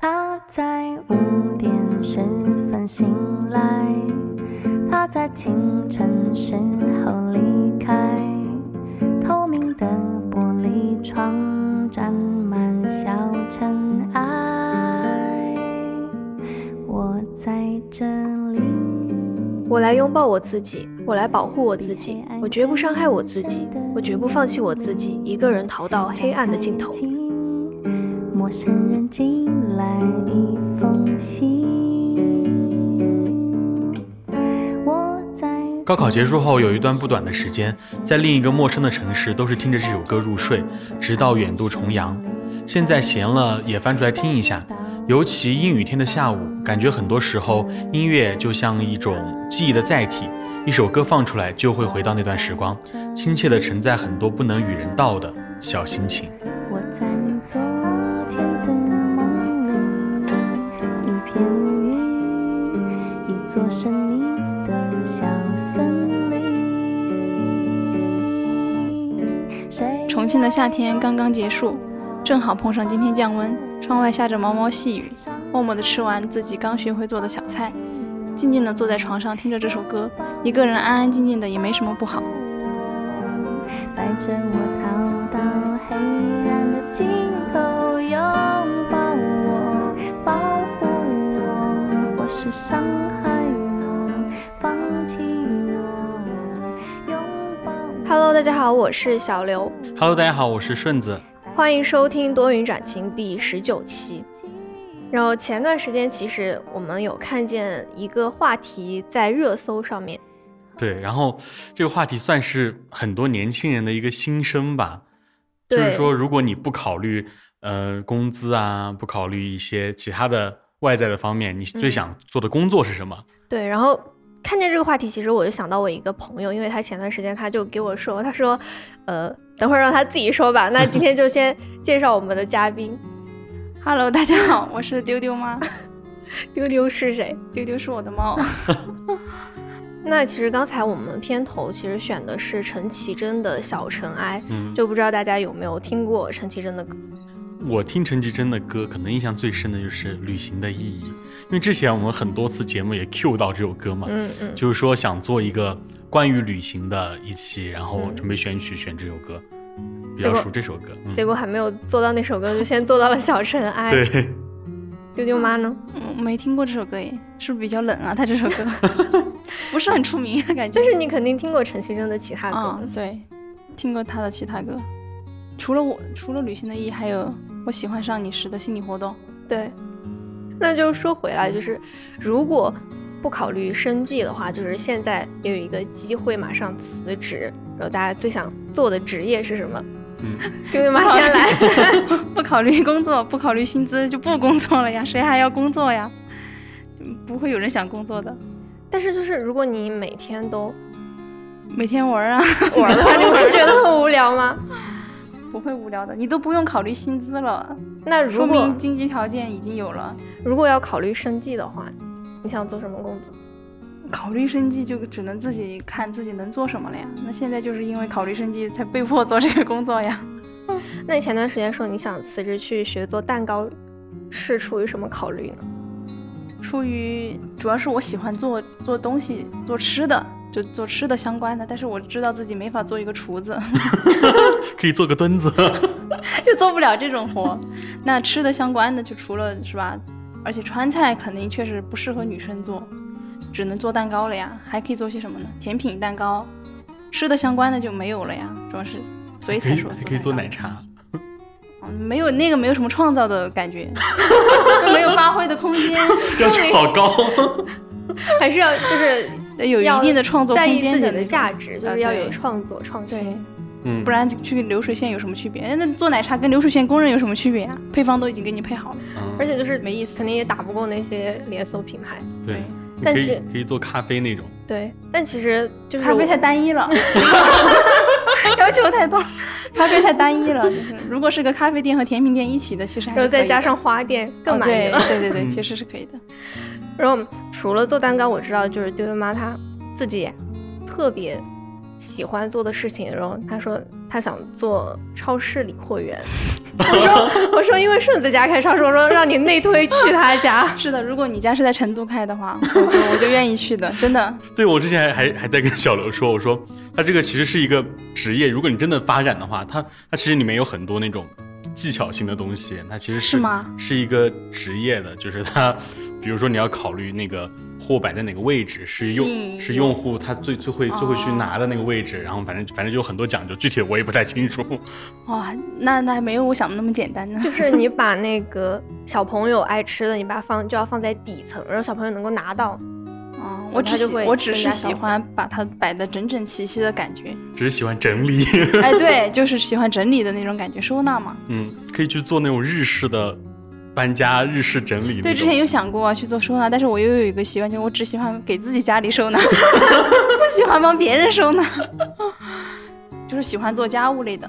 他在五点十分醒来，他在清晨时候离开。透明的玻璃窗沾满小尘埃，我在这里。我来拥抱我自己，我来保护我自己，我绝不伤害我自己，我绝不放弃我自己，一个人逃到黑暗的尽头。陌生人寄来一封信，我在。高考结束后有一段不短的时间，在另一个陌生的城市，都是听着这首歌入睡，直到远渡重洋。现在闲了也翻出来听一下，尤其阴雨天的下午，感觉很多时候音乐就像一种记忆的载体，一首歌放出来就会回到那段时光，亲切地承载很多不能与人道的小心情。我在你昨天的梦里，一片云，一座神秘的小森林。重庆的夏天刚刚结束，正好碰上今天降温，窗外下着毛毛细雨，默默地吃完自己刚学会做的小菜，静静地坐在床上听着这首歌，一个人安安静静的也没什么不好。带着我逃到黑暗的好，我是小刘，Hello，大家好，我是顺子。欢迎收听多云转晴第十九期。然后前段时间，其实我们有看见一个话题在热搜上面，对，然后这个话题算是很多年轻人的一个心声吧，就是说，如果你不考虑呃工资啊，不考虑一些其他的外在的方面，你最嗯想做的工作是什么？对，然后看见这个话题，其实我就想到我一个朋友，因为他前段时间他就给我说，他说，呃，等会儿让他自己说吧。那今天就先介绍我们的嘉宾，Hello，大家好，我是丢丢妈，丢丢是谁？丢丢是我的猫。那其实刚才我们片头其实选的是陈绮贞的《小尘埃》，嗯，就不知道大家有没有听过陈绮贞的歌？我听陈绮贞的歌，可能印象最深的就是《旅行的意义》，因为之前我们很多次节目也 Q 到这首歌嘛，嗯嗯，就是说想做一个关于旅行的一期，然后嗯准备选曲选这首歌，比较熟这首歌。嗯、结果还没有做到那首歌，就先做到了《小尘埃》。对，丢丢妈呢？嗯，没听过这首歌耶，是不是比较冷啊？他这首歌 不是很出名，感觉就是你肯定听过陈绮贞的其他歌。啊、对，听过他的其他歌，除了我，除了旅行的意义，还有我喜欢上你时的心理活动。对，那就说回来，就是如果不考虑生计的话，就是现在也有一个机会马上辞职，然后大家最想做的职业是什么？嗯，丢丢妈先来。不考虑工作，不考虑薪资，就不工作了呀？谁还要工作呀？嗯不会有人想工作的，但是就是如果你每天都每天玩啊，玩的话，你不会觉得很无聊吗？不会无聊的。你都不用考虑薪资了，那如果明经济条件已经有了。如果要考虑生计的话，你想做什么工作？考虑生计就只能自己看自己能做什么了呀。那现在就是因为考虑生计才被迫做这个工作呀。那你前段时间说你想辞职去学做蛋糕，是出于什么考虑呢？出于主要是我喜欢做做东西，做吃的，就做吃的相关的。但是我知道自己没法做一个厨子，可以做个墩子。就做不了这种活。那吃的相关的，就除了是吧？而且川菜肯定确实不适合女生做，只能做蛋糕了呀。还可以做些什么呢？甜品、蛋糕，吃的相关的就没有了呀。主要是，所以才说还可以做奶茶。茶。嗯没有那个没有什么创造的感觉，就没有发挥的空间，要求好高。还是要就是有一定的创作在空意自己的价值，就啊是要有创作创新。，嗯，不然去流水线有什么区别？哎那做奶茶跟流水线工人有什么区别啊？配方都已经给你配好了，嗯而且就是没意思肯定也打不过那些连锁品牌。对，但其实可以做咖啡那种。对，但其实就是咖啡太单一了，要求太多，咖啡太单一了。就是如果是个咖啡店和甜品店一起的，其实还是然后再加上花店更哦满意了。对对对其实是可以的。然后除了做蛋糕，我知道就是丢丢妈她自己特别喜欢做的事情。然后她说她想做超市理货员。我说我说因为顺子家开超市，我说让你内推去他家。是的，如果你家是在成都开的话，我就我就愿意去的，真的。对我之前还还还在跟小刘说，我说他这个其实是一个职业，如果你真的发展的话，他他其实里面有很多那种技巧性的东西，它其实是是吗是一个职业的，就是它，比如说你要考虑那个货摆在哪个位置，是用是用户他最最会最会去哦拿的那个位置，然后反正反正就有很多讲究，具体我也不太清楚。哇，那那还没有我想的那么简单呢。就是你把那个小朋友爱吃的，你把它放就要放在底层，然后小朋友能够拿到。哦，我只喜他就会我只是喜欢把它摆的整整齐齐的感觉。只是喜欢整理，哎，对，就是喜欢整理的那种感觉，收纳嘛。嗯，可以去做那种日式的搬家、日式整理。对，之前有想过去做收纳，但是我又有一个习惯，就是我只喜欢给自己家里收纳，不喜欢帮别人收纳。就是喜欢做家务类的，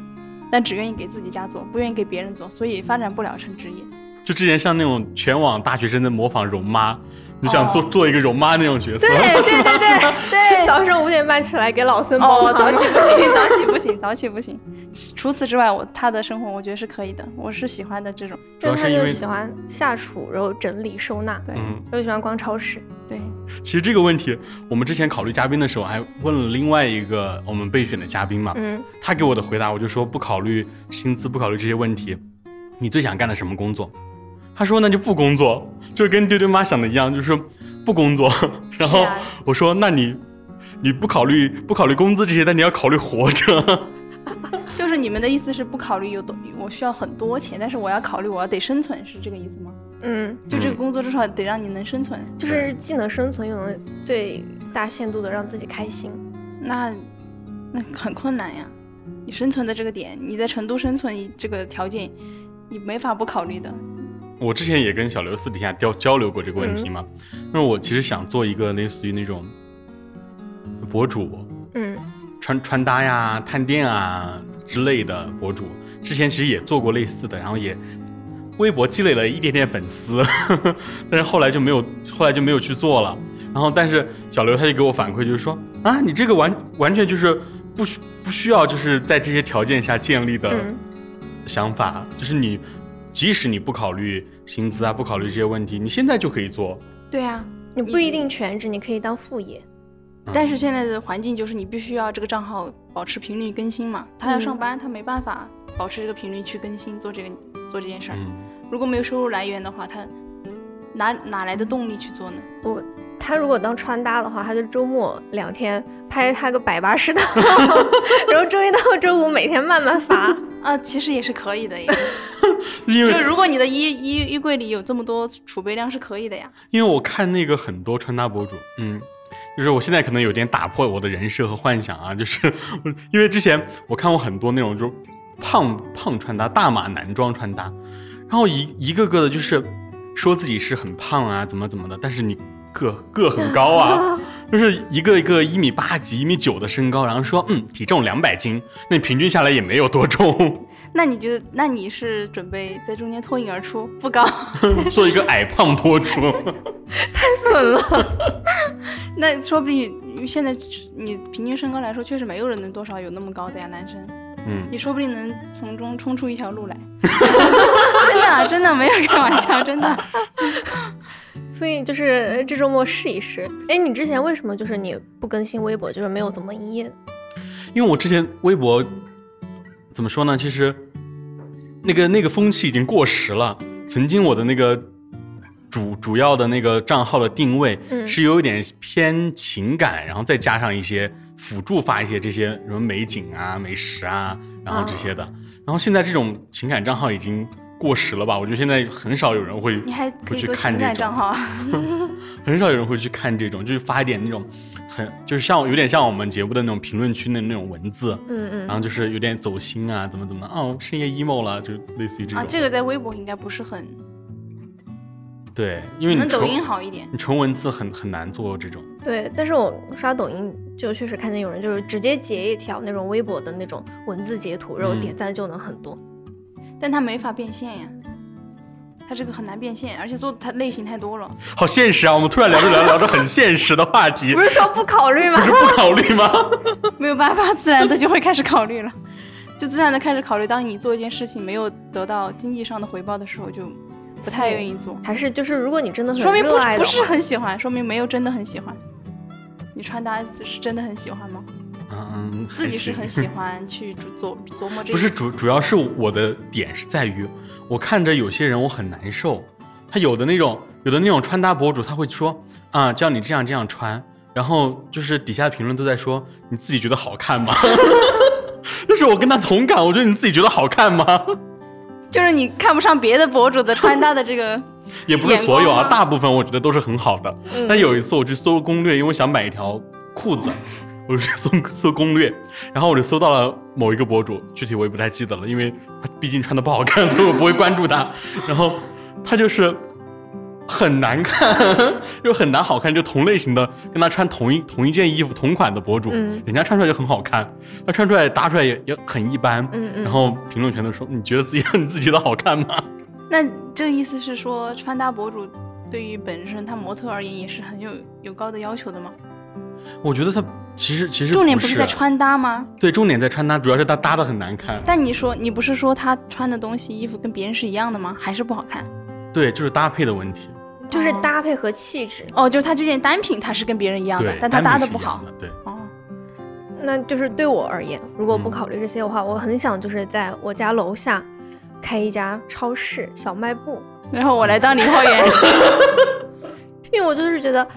但只愿意给自己家做，不愿意给别人做，所以发展不了成职业。就之前像那种全网大学生的模仿容妈，你想做、哦做一个容妈那种角色，对 对对对对。早上五点半起来给老孙煲哦，早起不行，早起不行，早起不行。除此之外，我他的生活我觉得是可以的，我是喜欢的这种。主要是因为就喜欢下厨，然后整理收纳，对嗯。又喜欢逛超市。对，其实这个问题，我们之前考虑嘉宾的时候，还问了另外一个我们备选的嘉宾嘛，嗯，他给我的回答，我就说不考虑薪资，不考虑这些问题，你最想干的什么工作？他说那就不工作，就是跟丢丢妈想的一样，就是不工作。然后我说那你你不考虑不考虑工资这些，但你要考虑活着。就是你们的意思是不考虑有多，我需要很多钱，但是我要考虑我要得生存，是这个意思吗？嗯，就这个嗯工作至少得让你能生存。就是既能生存，又能最大限度的让自己开心。那那很困难呀，你生存的这个点，你在成都生存这个条件，你没法不考虑的。我之前也跟小刘私底下交交流过这个问题嘛，那、我其实想做一个类似于那种博主，嗯。穿穿搭呀、探店啊之类的博主，之前其实也做过类似的，然后也微博积累了一点点粉丝，但是后来就没有，后来就没有去做了。然后，但是小刘他就给我反馈，就是说啊，你这个完完全就是不需不需要就是在这些条件下建立的嗯。想法，就是你即使你不考虑薪资啊，不考虑这些问题，你现在就可以做。对啊，你不一定全职，你可以当副业。但是现在的环境就是你必须要这个账号保持频率更新嘛，他要嗯上班，他没办法保持这个频率去更新做这个做这件事儿。嗯，如果没有收入来源的话，他哪哪来的动力去做呢？我他如果当穿搭的话，他就周末两天拍他个百八十套，然后周一到周五每天慢慢发。啊，其实也是可以的耶。因为就如果你的衣衣衣柜里有这么多储备量，是可以的呀。因为我看那个很多穿搭博主，嗯，就是我现在可能有点打破我的人设和幻想啊，就是 因为之前我看过很多那种就胖胖穿搭、大码男装穿搭，然后一一个个的就是说自己是很胖啊，怎么怎么的，但是你个个很高啊，就是一个一个一米八几、一米九的身高，然后说嗯体重两百斤，那你平均下来也没有多重，那你就，那你是准备在中间脱颖而出，不高？做一个矮胖博主。损了，那说不定现在你平均身高来说，确实没有人能多少有那么高的呀，男生。嗯，你说不定能从中冲出一条路来。真的，真的没有开玩笑，真的。所以就是这周末试一试。哎，你之前为什么就是你不更新微博，就是没有怎么营业？因为我之前微博怎么说呢？其实那个那个风气已经过时了。曾经我的那个主主要的那个账号的定位嗯是有一点偏情感，然后再加上一些辅助发一些这些什么美景啊、美食啊，然后这些的。然后现在这种情感账号已经过时了吧？我觉得现在很少有人会你还可以做看这种情感账，号，很少有人会去看这种，就是发一点那种很就是像有点像我们节目的那种评论区的那种文字。嗯嗯然后就是有点走心啊，怎么怎么的哦，深夜 emo 了，就类似于这种。啊，这个在微博应该不是很，对，因为可能抖音好一点。你纯文字很很难做这种。对，但是我刷抖音就确实看见有人就是直接截一条那种微博的那种文字截图，然后嗯点赞就能很多。但它没法变现呀，它这个很难变现，而且做它类型太多了。好现实啊！我们突然聊着聊着聊着很现实的话题 不，是说不考虑吗不？是不考虑吗？没有办法，自然的就会开始考虑了。就自然的开始考虑，当你做一件事情没有得到经济上的回报的时候，就不太愿意做。还是就是如果你真的很说明不不是很喜欢，说明没有真的很喜欢。你穿搭是真的很喜欢吗？嗯，自己是很喜欢去琢琢磨这个。不是主主要是我的点是在于，我看着有些人我很难受，他有的那种有的那种穿搭博主他会说啊，叫你这样这样穿，然后就是底下评论都在说你自己觉得好看吗？就是我跟他同感，我觉得你自己觉得好看吗？就是你看不上别的博主的穿搭的这个，也不是所有啊，大部分我觉得都是很好的。嗯但有一次我去搜攻略，因为我想买一条裤子，我就去搜搜攻略，然后我就搜到了某一个博主，具体我也不太记得了，因为他毕竟穿的不好看，所以我不会关注他。然后他就是很难看，又很难好看，就同类型的跟他穿同一同一件衣服同款的博主，嗯人家穿出来就很好看，他穿出来搭出来也也很一般。嗯嗯，然后评论全都说你觉得自己你自己觉得好看吗？那这个意思是说，穿搭博主对于本身他模特而言也是很有有高的要求的吗？我觉得他其实其实重点不不是在穿搭吗？对，重点在穿搭，主要是他搭的很难看。但你说你不是说他穿的东西衣服跟别人是一样的吗？还是不好看？对，就是搭配的问题。就是搭配和气质。哦，就是他这件单品他是跟别人一样的，，但他搭的不好。对，哦，那就是对我而言，如果不嗯考虑这些的话，我很想就是在我家楼下开一家超市小卖部，然后我来当零货员。因为我就是觉得，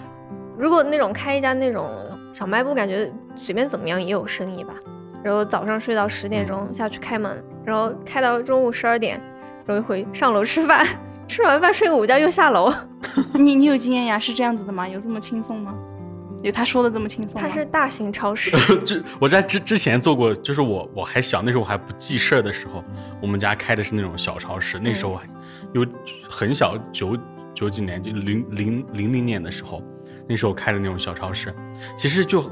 如果那种开一家那种小卖部，感觉随便怎么样也有生意吧。然后早上睡到十点钟下去开门，然后开到中午十二点，然后回上楼吃饭，吃完饭睡个午觉又下楼。你你有经验呀？是这样子的吗？有这么轻松吗？有他说的这么轻松吗？它是大型超市，就我在之之前做过，就是我我还小，那时候我还不记事儿的时候，我们家开的是那种小超市，那时候还有很小，九九几年就零零零零年的时候，那时候开的那种小超市，其实就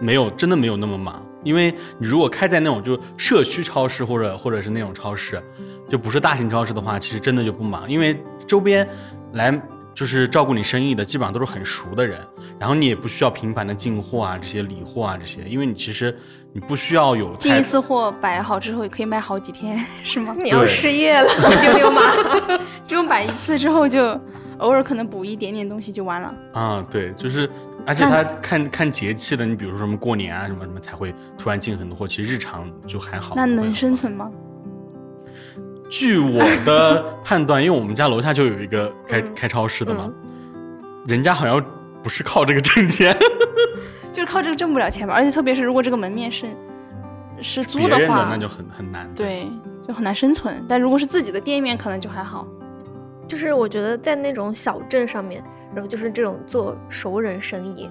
没有真的没有那么忙，因为你如果开在那种就社区超市或者或者是那种超市，就不是大型超市的话，其实真的就不忙，因为周边来就是照顾你生意的基本上都是很熟的人，然后你也不需要频繁的进货啊这些理货啊这些，因为你其实你不需要有进一次货摆好之后也可以卖好几天，是吗？你要失业了，丢丢妈。只有摆一次之后就偶尔可能补一点点东西就完了。啊，对，就是，而且他看看节气的，你比如说什么过年啊，什么什么才会突然进很多货，其实日常就还好。那能？生存吗？据我的判断，因为我们家楼下就有一个开、嗯开超市的嘛，人家好像不是靠这个挣钱，就是靠这个挣不了钱吧。而且特别是如果这个门面是是租的话，那就很很难。对，就很难生存。但如果是自己的店面，可能就还好。就是我觉得在那种小镇上面，然后就是这种做熟人生意，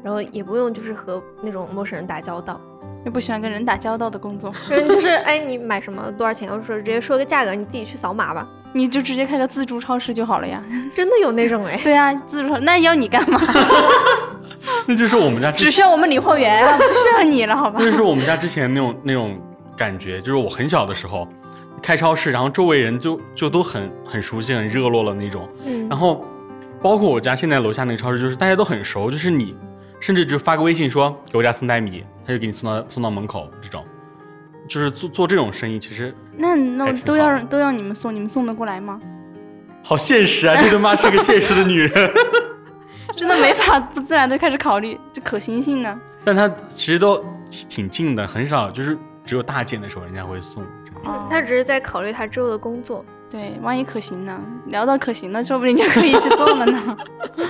然后也不用就是和那种陌生人打交道，又不喜欢跟人打交道的工作，就是 哎你买什么多少钱，我说直接说个价格，你自己去扫码吧，你就直接开个自助超市就好了呀。真的有那种哎，对啊，自助超那要你干嘛？那就是我们家只需要我们理货员啊，不需要你了，好吧那？就是我们家之前那种那种感觉，就是我很小的时候开超市，然后周围人就就都很很熟悉、很热络了那种。嗯然后包括我家现在楼下那个超市，就是大家都很熟，就是你甚至就发个微信说给我家送袋米，他就给你送到送到门口这种。就是做做这种生意，其实那那都要都要你们送，你们送得过来吗？好现实啊！这他妈是个现实的女人。真的没法不自然的开始考虑这可行性呢。但他其实都挺挺近的，很少就是只有大件的时候人家会送。他只是在考虑他之后的工作。对，万一可行呢？聊到可行了，说不定就可以去做了呢。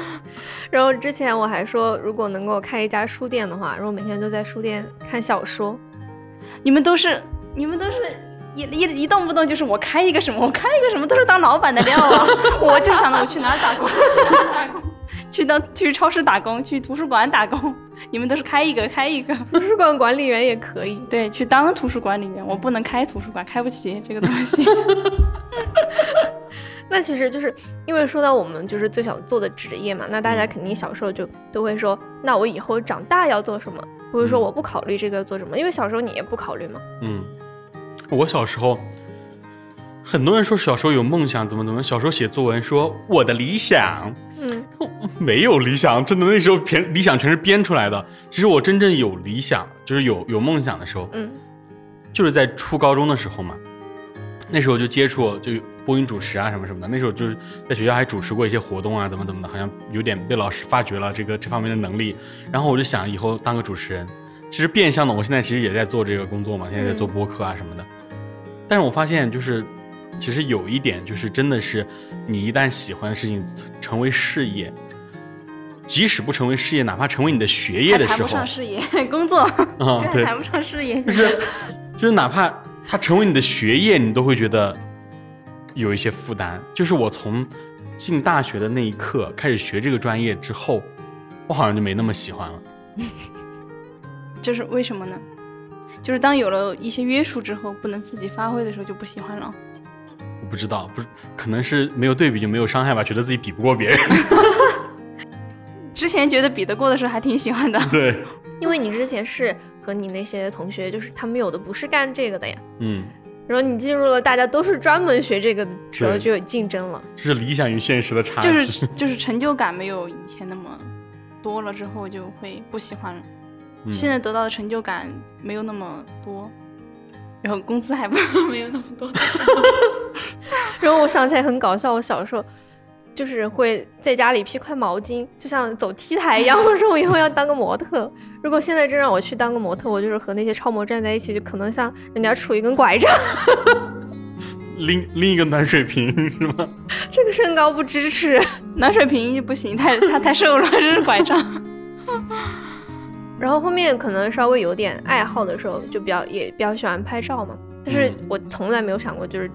然后之前我还说，如果能够开一家书店的话，如果每天都在书店看小说，你们都是，你们都是一一一动不动就是我开一个什么，我开一个什么，都是当老板的料啊！我就想着我去哪儿打工，去哪儿打工，去当去超市打工，去图书馆打工。你们都是开一个开一个，图书馆管理员也可以。对，去当图书管理员。我不能开图书馆，开不起这个东西。那其实就是因为说到我们就是最想做的职业嘛，那大家肯定小时候就都会说，那我以后长大要做什么？不会说嗯我不考虑这个做什么，因为小时候你也不考虑嘛。嗯，我小时候，很多人说小时候有梦想，怎么怎么，小时候写作文说我的理想嗯，没有理想，真的那时候编理想全是编出来的。其实我真正有理想，就是有有梦想的时候，嗯，就是在初高中的时候嘛，那时候就接触就播音主持啊什么什么的，那时候就是在学校还主持过一些活动啊，怎么怎么的，好像有点被老师发掘了这个这方面的能力，然后我就想以后当个主持人。其实变相的，我现在其实也在做这个工作嘛，现在在做播客啊什么的。但是我发现就是，其实有一点就是，真的是你一旦喜欢的事情成为事业，即使不成为事业，哪怕成为你的学业的时候谈不，上事业，工作啊、对，谈不上事业。就是就是哪怕它成为你的学业，你都会觉得有一些负担。就是我从进大学的那一刻开始学这个专业之后，我好像就没那么喜欢了。就是为什么呢？就是当有了一些约束之后，不能自己发挥的时候，就不喜欢了。我不知道，不是可能是没有对比就没有伤害吧，觉得自己比不过别人。之前觉得比得过的时候还挺喜欢的，对，因为你之前是和你那些同学，就是他们有的不是干这个的呀，嗯，然后你进入了大家都是专门学这个的时候，就有竞争了。就是理想与现实的差距。就是就是成就感没有以前那么多了，之后就会不喜欢了。嗯现在得到的成就感没有那么多，然后工资还不没有那么多。然后我想起来很搞笑，我小时候就是会在家里披块毛巾，就像走 T 台一样。我说我以后要当个模特。如果现在真让我去当个模特，我就是和那些超模站在一起，就可能像人家杵一根拐杖，拎拎一个暖水瓶是吗？这个身高不支持。暖水瓶就不行，太太太瘦了，这是拐杖。然后后面可能稍微有点爱好的时候，就比较也比较喜欢拍照嘛。但是嗯我从来没有想过就是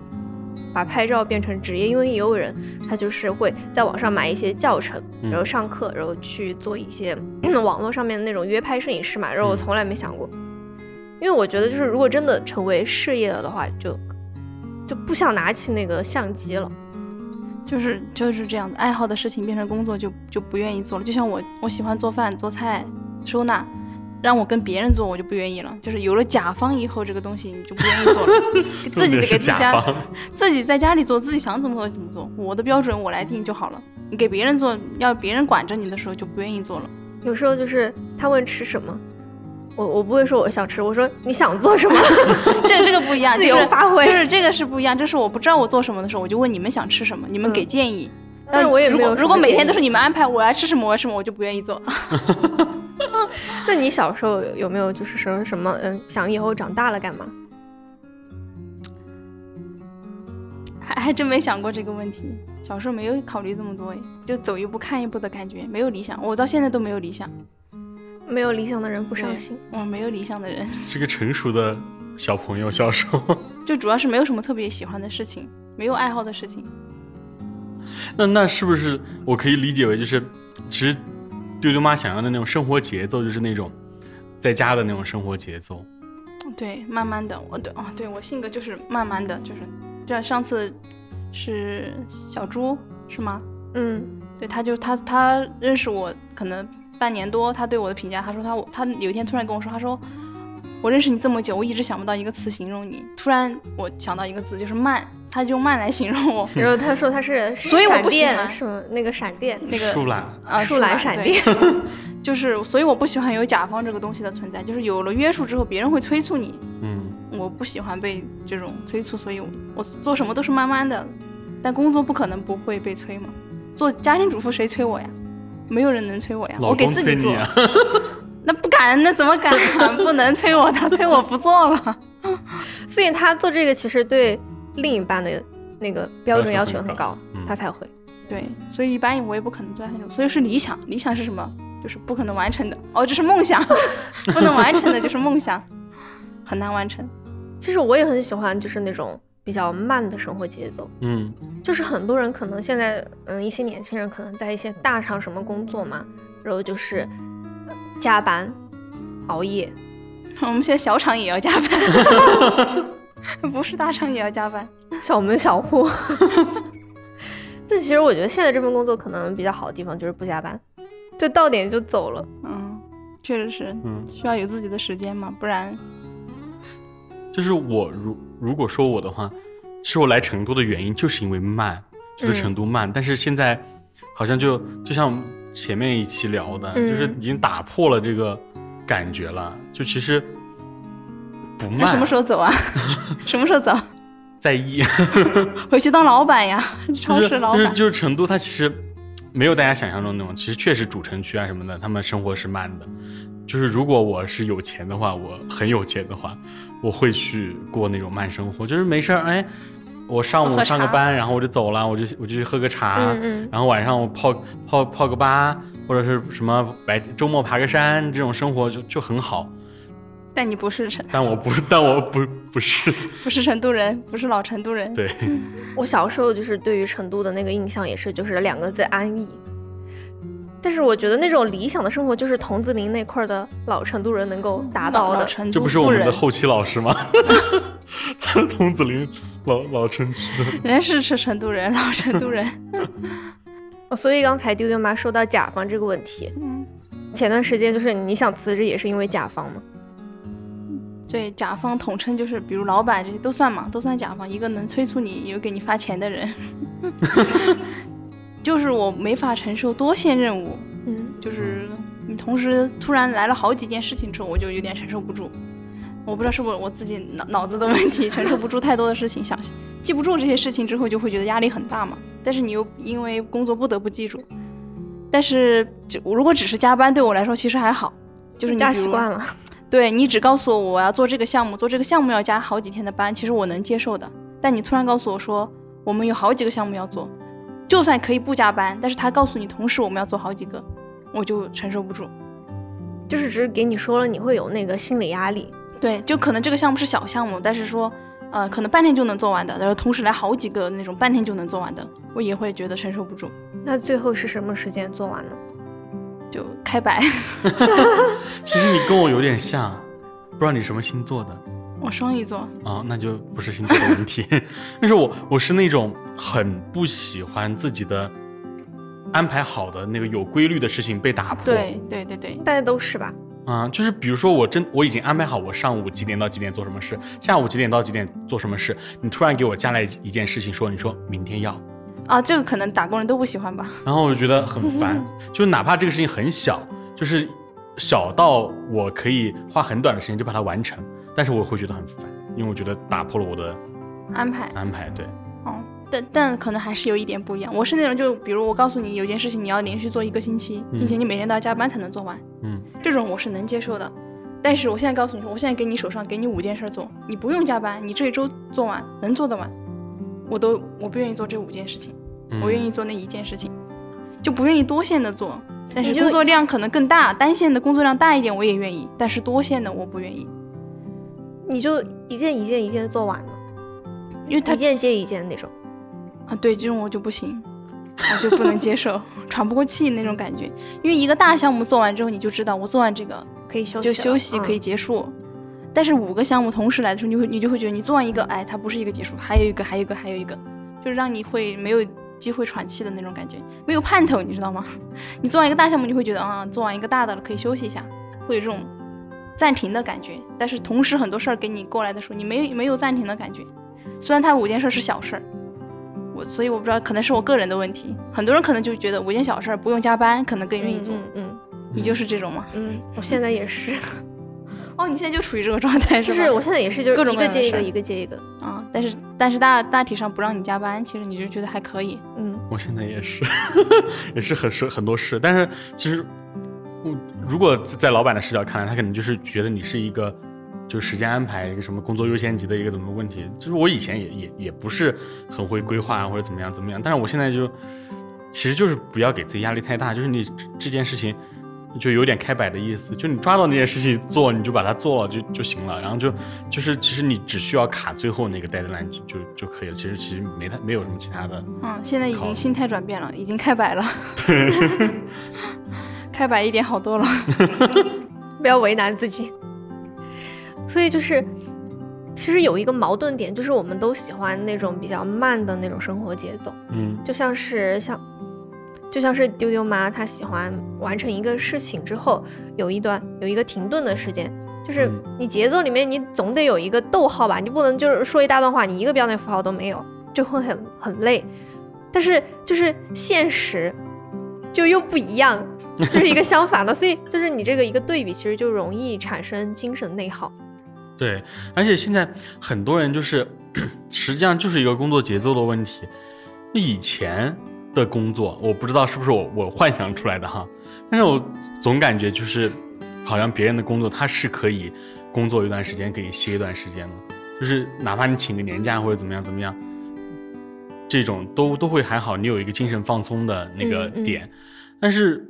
把拍照变成职业，因为也有人他就是会在网上买一些教程，嗯然后上课，然后去做一些 网络上面的那种约拍摄影师嘛。然后我嗯从来没想过，因为我觉得就是如果真的成为事业了的话，就就不想拿起那个相机了。就是就是这样的，爱好的事情变成工作就就不愿意做了。就像我我喜欢做饭、做菜、收纳，让我跟别人做我就不愿意了。就是有了甲方以后，这个东西你就不愿意做了，给自己给自己家。自己在家里做，自己想怎么做就怎么做，我的标准我来定就好了。你给别人做，要别人管着你的时候就不愿意做了。有时候就是他问吃什么，我我不会说我想吃，我说你想做什么，这这个不一样，自就是由发挥。就是这个是不一样，就是我不知道我做什么的时候，我就问你们想吃什么，你们嗯给建议。但是我也没有如果每天都是你们安排我要吃什么我要吃什么，我就不愿意做。那你小时候有没有就是说什么嗯，想以后长大了干嘛？还还真没想过这个问题，小时候没有考虑这么多，哎，就走一步看一步的感觉，没有理想，我到现在都没有理想，没有理想的人不伤心。我没有理想的人，是个成熟的小朋友，小时候。就主要是没有什么特别喜欢的事情，没有爱好的事情。那那是不是我可以理解为就是，其实丢丢妈想要的那种生活节奏，就是那种在家的那种生活节奏。对，慢慢的，我对哦，对我性格就是慢慢的，就是这样。上次是小猪是吗？嗯，对，他就他他认识我可能半年多，他对我的评价，他说他他有一天突然跟我说，他说我认识你这么久，我一直想不到一个词形容你，突然我想到一个字就是慢，他就用慢来形容我。然后他说他是 所以我闪不喜欢电是吗？那个闪电，那个树懒，啊，树懒闪电，就是所以我不喜欢有甲方这个东西的存在，就是有了约束之后，别人会催促你，嗯，我不喜欢被这种催促，所以我我做什么都是慢慢的，但工作不可能不会被催嘛。做家庭主妇谁催我呀？没有人能催我呀，老我给自己做。啊。那不敢，那怎么敢？不能催我他，催我不做了。所以他做这个其实对另一半的那个标准要要求很高他才会。对，所以一般我也不可能做很久，所以是理想。理想是什么？就是不可能完成的。哦，这是梦想，不能完成的就是梦想，很难完成。其实我也很喜欢，就是那种比较慢的生活节奏。嗯，就是很多人可能现在，嗯，一些年轻人可能在一些大厂什么工作嘛，然后就是呃加班、熬夜，我们现在小厂也要加班，不是大厂也要加班。小门小户。但其实我觉得现在这份工作可能比较好的地方就是不加班，就到点就走了。嗯，确实是嗯需要有自己的时间嘛，不然就是我如如果说我的话，其实我来成都的原因就是因为慢，觉得嗯成都慢。但是现在好像就就像前面一期聊的，嗯就是已经打破了这个感觉了。就其实不慢。那什么时候走啊？什么时候走？在意？回去当老板呀，超市老板。就是就是成都，它其实没有大家想象中那种，其实确实主城区啊什么的，他们生活是慢的。就是如果我是有钱的话，我很有钱的话，我会去过那种慢生活，就是没事儿，哎，我上午上个班，然后我就走了，我就我就去喝个茶，嗯嗯，然后晚上我泡泡泡个吧，或者是什么白周末爬个山，这种生活就就很好。但你不是成但我不是，但我不不是，不是成都人，不是老成都人。对，我小时候就是对于成都的那个印象也是就是两个字安逸。但是我觉得那种理想的生活就是桐梓林那块儿的老成都人能够达到的。这不是我们的，后期老师吗？他是桐梓林老老城区的。人家是是成都人，老成都人。哦所以刚才丢丢妈说到甲方这个问题，嗯，前段时间就是你想辞职也是因为甲方吗？对，甲方统称就是，比如老板这些都算嘛，都算甲方，一个能催促你，有给你发钱的人。就是我没法承受多线任务，嗯，就是你同时突然来了好几件事情之后，我就有点承受不住。我不知道是不是我自己脑脑子的问题，承受不住太多的事情，想记不住这些事情之后，就会觉得压力很大嘛。但是你又因为工作不得不记住。但是就如果只是加班，对我来说其实还好，就是你加习惯了。对你只告诉我我要做这个项目，做这个项目要加好几天的班，其实我能接受的。但你突然告诉我说我们有好几个项目要做，就算可以不加班，但是他告诉你同时我们要做好几个，我就承受不住。就是只是给你说了，你会有那个心理压力。对，就可能这个项目是小项目，但是说呃可能半天就能做完的，然后同时来好几个那种半天就能做完的，我也会觉得承受不住，那最后是什么时间做完呢？就开摆。其实你跟我有点像，不知道你什么星座的我双鱼座，啊、那就不是星座的问题。但是我我是那种很不喜欢自己的安排好的那个有规律的事情被打破。对对对对，大家都是吧？啊、就是比如说我真我已经安排好我上午几点到几点做什么事，下午几点到几点做什么事，你突然给我加来一件事情说你说明天要，啊，这个可能打工人都不喜欢吧。然后我就觉得很烦，就是哪怕这个事情很小，就是小到我可以花很短的时间就把它完成，但是我会觉得很烦，因为我觉得打破了我的安排，安排。对，哦，但但可能还是有一点不一样。我是那种就比如我告诉你有件事情你要连续做一个星期，嗯并且你每天都要加班才能做完，嗯这种我是能接受的。但是我现在告诉你说，我现在给你手上给你五件事做，你不用加班，你这一周做完能做得完，我都我不愿意做这五件事情，嗯我愿意做那一件事情，就不愿意多线的做。但是工作量可能更大，单线的工作量大一点我也愿意，但是多线的我不愿意，你就一件一件一件做完了，因为他一件接一件那种。啊，对这种我就不行，我就不能接受，喘不过气那种感觉。因为一个大项目做完之后，你就知道我做完这个可以休息就，休息可以嗯结束。但是五个项目同时来的时候，你会你就会觉得你做完一个，哎，它不是一个结束，还有一个，还有一个，还有一个，就是让你会没有机会喘气的那种感觉，没有盼头，你知道吗？你做完一个大项目，你会觉得啊，做完一个大的了，可以休息一下，会有这种暂停的感觉。但是同时很多事儿给你过来的时候，你没有没有暂停的感觉。虽然它五件事是小事儿，我所以我不知道，可能是我个人的问题。很多人可能就觉得五件小事儿不用加班，可能更愿意做。嗯嗯你就是这种吗？嗯嗯，我现在也是，哦，你现在就处于这个状态是吧？就是我现在也是，就是各种一个接一个，各样的一个接一个。啊，但是但是大大体上不让你加班，其实你就觉得还可以。嗯，我现在也是，也是很事很多事，但是其实我如果在老板的视角看来，他可能就是觉得你是一个。就是时间安排一个什么工作优先级的一个怎么问题，就是我以前也也也不是很会规划啊或者怎么样怎么样，但是我现在就其实就是不要给自己压力太大，就是你这这件事情就有点开摆的意思，就你抓到那件事情做，你就把它做了就就行了，然后就就是其实你只需要卡最后那个 deadline 就就就可以了，其实其实没太没有什么其他的。嗯，现在已经心态转变了，已经开摆了。开摆一点好多了。不要为难自己。所以就是，其实有一个矛盾点，就是我们都喜欢那种比较慢的那种生活节奏，嗯就像是像，就像是丢丢妈，她喜欢完成一个事情之后有一段有一个停顿的时间。就是嗯你节奏里面，你总得有一个逗号吧，你不能就是说一大段话，你一个标点符号都没有，就会很很累。但是就是现实就又不一样，就是一个相反的，所以就是你这个一个对比，其实就容易产生精神内耗。对，而且现在很多人就是，实际上就是一个工作节奏的问题。以前的工作，我不知道是不是我我幻想出来的哈，但是我总感觉就是，好像别人的工作他是可以工作一段时间，可以歇一段时间的，就是哪怕你请个年假或者怎么样怎么样，这种都都会还好，你有一个精神放松的那个嗯嗯点。但是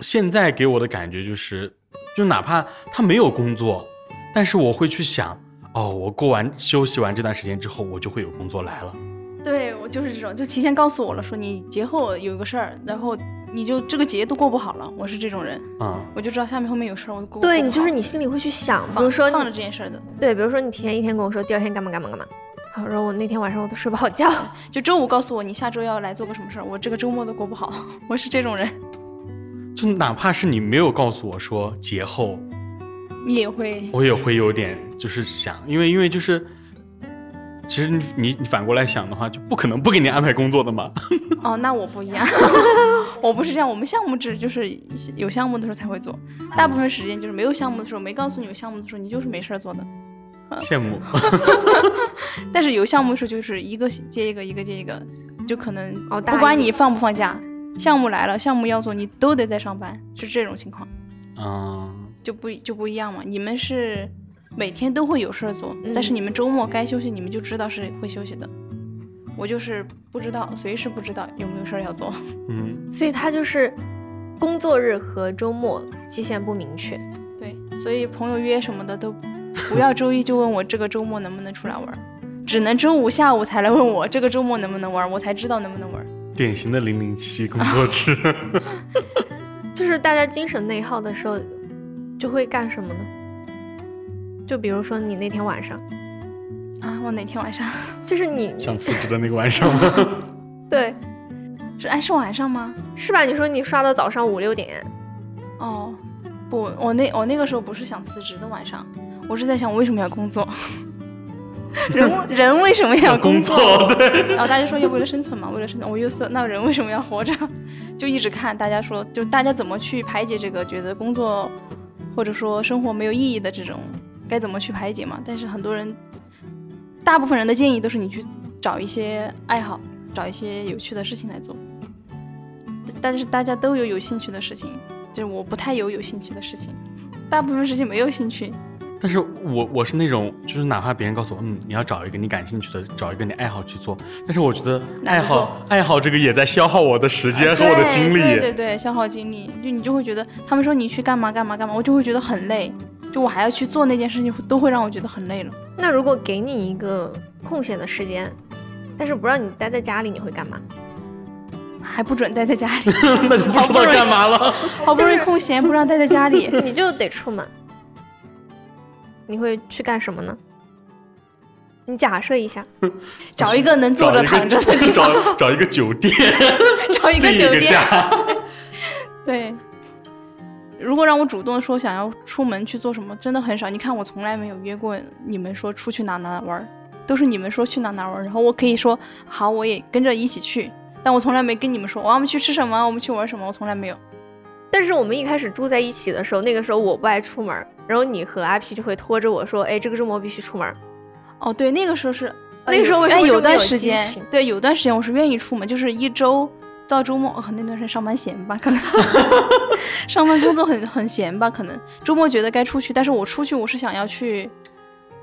现在给我的感觉就是，就哪怕他没有工作，但是我会去想，哦，我过完休息完这段时间之后，我就会有工作来了。对我就是这种，就提前告诉我了，说你节后有个事儿，然后你就这个节都过不好了。我是这种人，嗯，我就知道下面后面有事儿，我就过。对你过不好就是你心里会去想，比如说放着这件事儿的，对，比如说你提前一天跟我说第二天干嘛干嘛干嘛，好，然后我那天晚上我都睡不好觉，就周五告诉我你下周要来做个什么事儿，我这个周末都过不好。我是这种人，就哪怕是你没有告诉我说节后，你也会我也会有点就是想，因为因为就是。其实你你你反过来想的话，就不可能不给你安排工作的嘛。哦，那我不一样，我不是这样，我们项目制就是有项目的时候才会做，大部分时间就是没有项目的时候，没告诉你有项目的时候，你就是没事儿做的。羡慕。但是有项目的时候，就是一个接一个，一个接一个，就可能不管你放不放假，项目来了，项目要做，你都得在上班，是这种情况，嗯，就不就不一样嘛。你们是每天都会有事儿做，嗯但是你们周末该休息，你们就知道是会休息的。我就是不知道，随时不知道有没有事儿要做。嗯，所以他就是工作日和周末期限不明确。对，所以朋友约什么的都不要周一就问我这个周末能不能出来玩，只能周五下午才来问我这个周末能不能玩，我才知道能不能玩。典型的零零七工作制。就是大家精神内耗的时候，就会干什么呢？就比如说你那天晚上，啊，我哪天晚上 就是你想辞职的那个晚上吗？对 是哎是晚上吗？是吧？你说你刷到早上五六点，哦，不，我那我那个时候不是想辞职的晚上，我是在想我为什么要工作。人人为什么要工作？对，然后大家说要为了生存嘛，为了生存，我又色，那人为什么要活着？就一直看大家说，就大家怎么去排解这个觉得工作或者说生活没有意义的这种，该怎么去排解嘛？但是很多人，大部分人的建议都是你去找一些爱好，找一些有趣的事情来做。但是大家都有有兴趣的事情，就是我不太有有兴趣的事情，大部分事情没有兴趣。但是我我是那种，就是哪怕别人告诉我，嗯，你要找一个你感兴趣的，找一个你爱好去做，但是我觉得爱好爱好这个也在消耗我的时间和我的精力。对对对对，消耗精力，就你就会觉得他们说你去干嘛干嘛干嘛，我就会觉得很累，就我还要去做那件事情，都会让我觉得很累了。那如果给你一个空闲的时间，但是不让你待在家里，你会干嘛？还不准待在家里，那就不知道干嘛了。好不容易空闲，不让待在家里，你就得出门。你会去干什么呢？你假设一下，找一个能坐着躺着的地方，找找一个酒店，找一个酒店。对，如果让我主动说想要出门去做什么，真的很少。你看，我从来没有约过你们说出去哪哪玩儿，都是你们说去哪哪玩儿，然后我可以说好，我也跟着一起去。但我从来没跟你们说，我们去吃什么，我们去玩什么，我从来没有。但是我们一开始住在一起的时候，那个时候我不爱出门，然后你和阿皮就会拖着我说，哎，这个周末必须出门。哦，对，那个时候是，那个时候为什么有段时间，对，有段时间我是愿意出门，就是一周到周末，可能那段时间上班闲吧，可能 上班工作很很闲吧，可能周末觉得该出去，但是我出去我是想要去，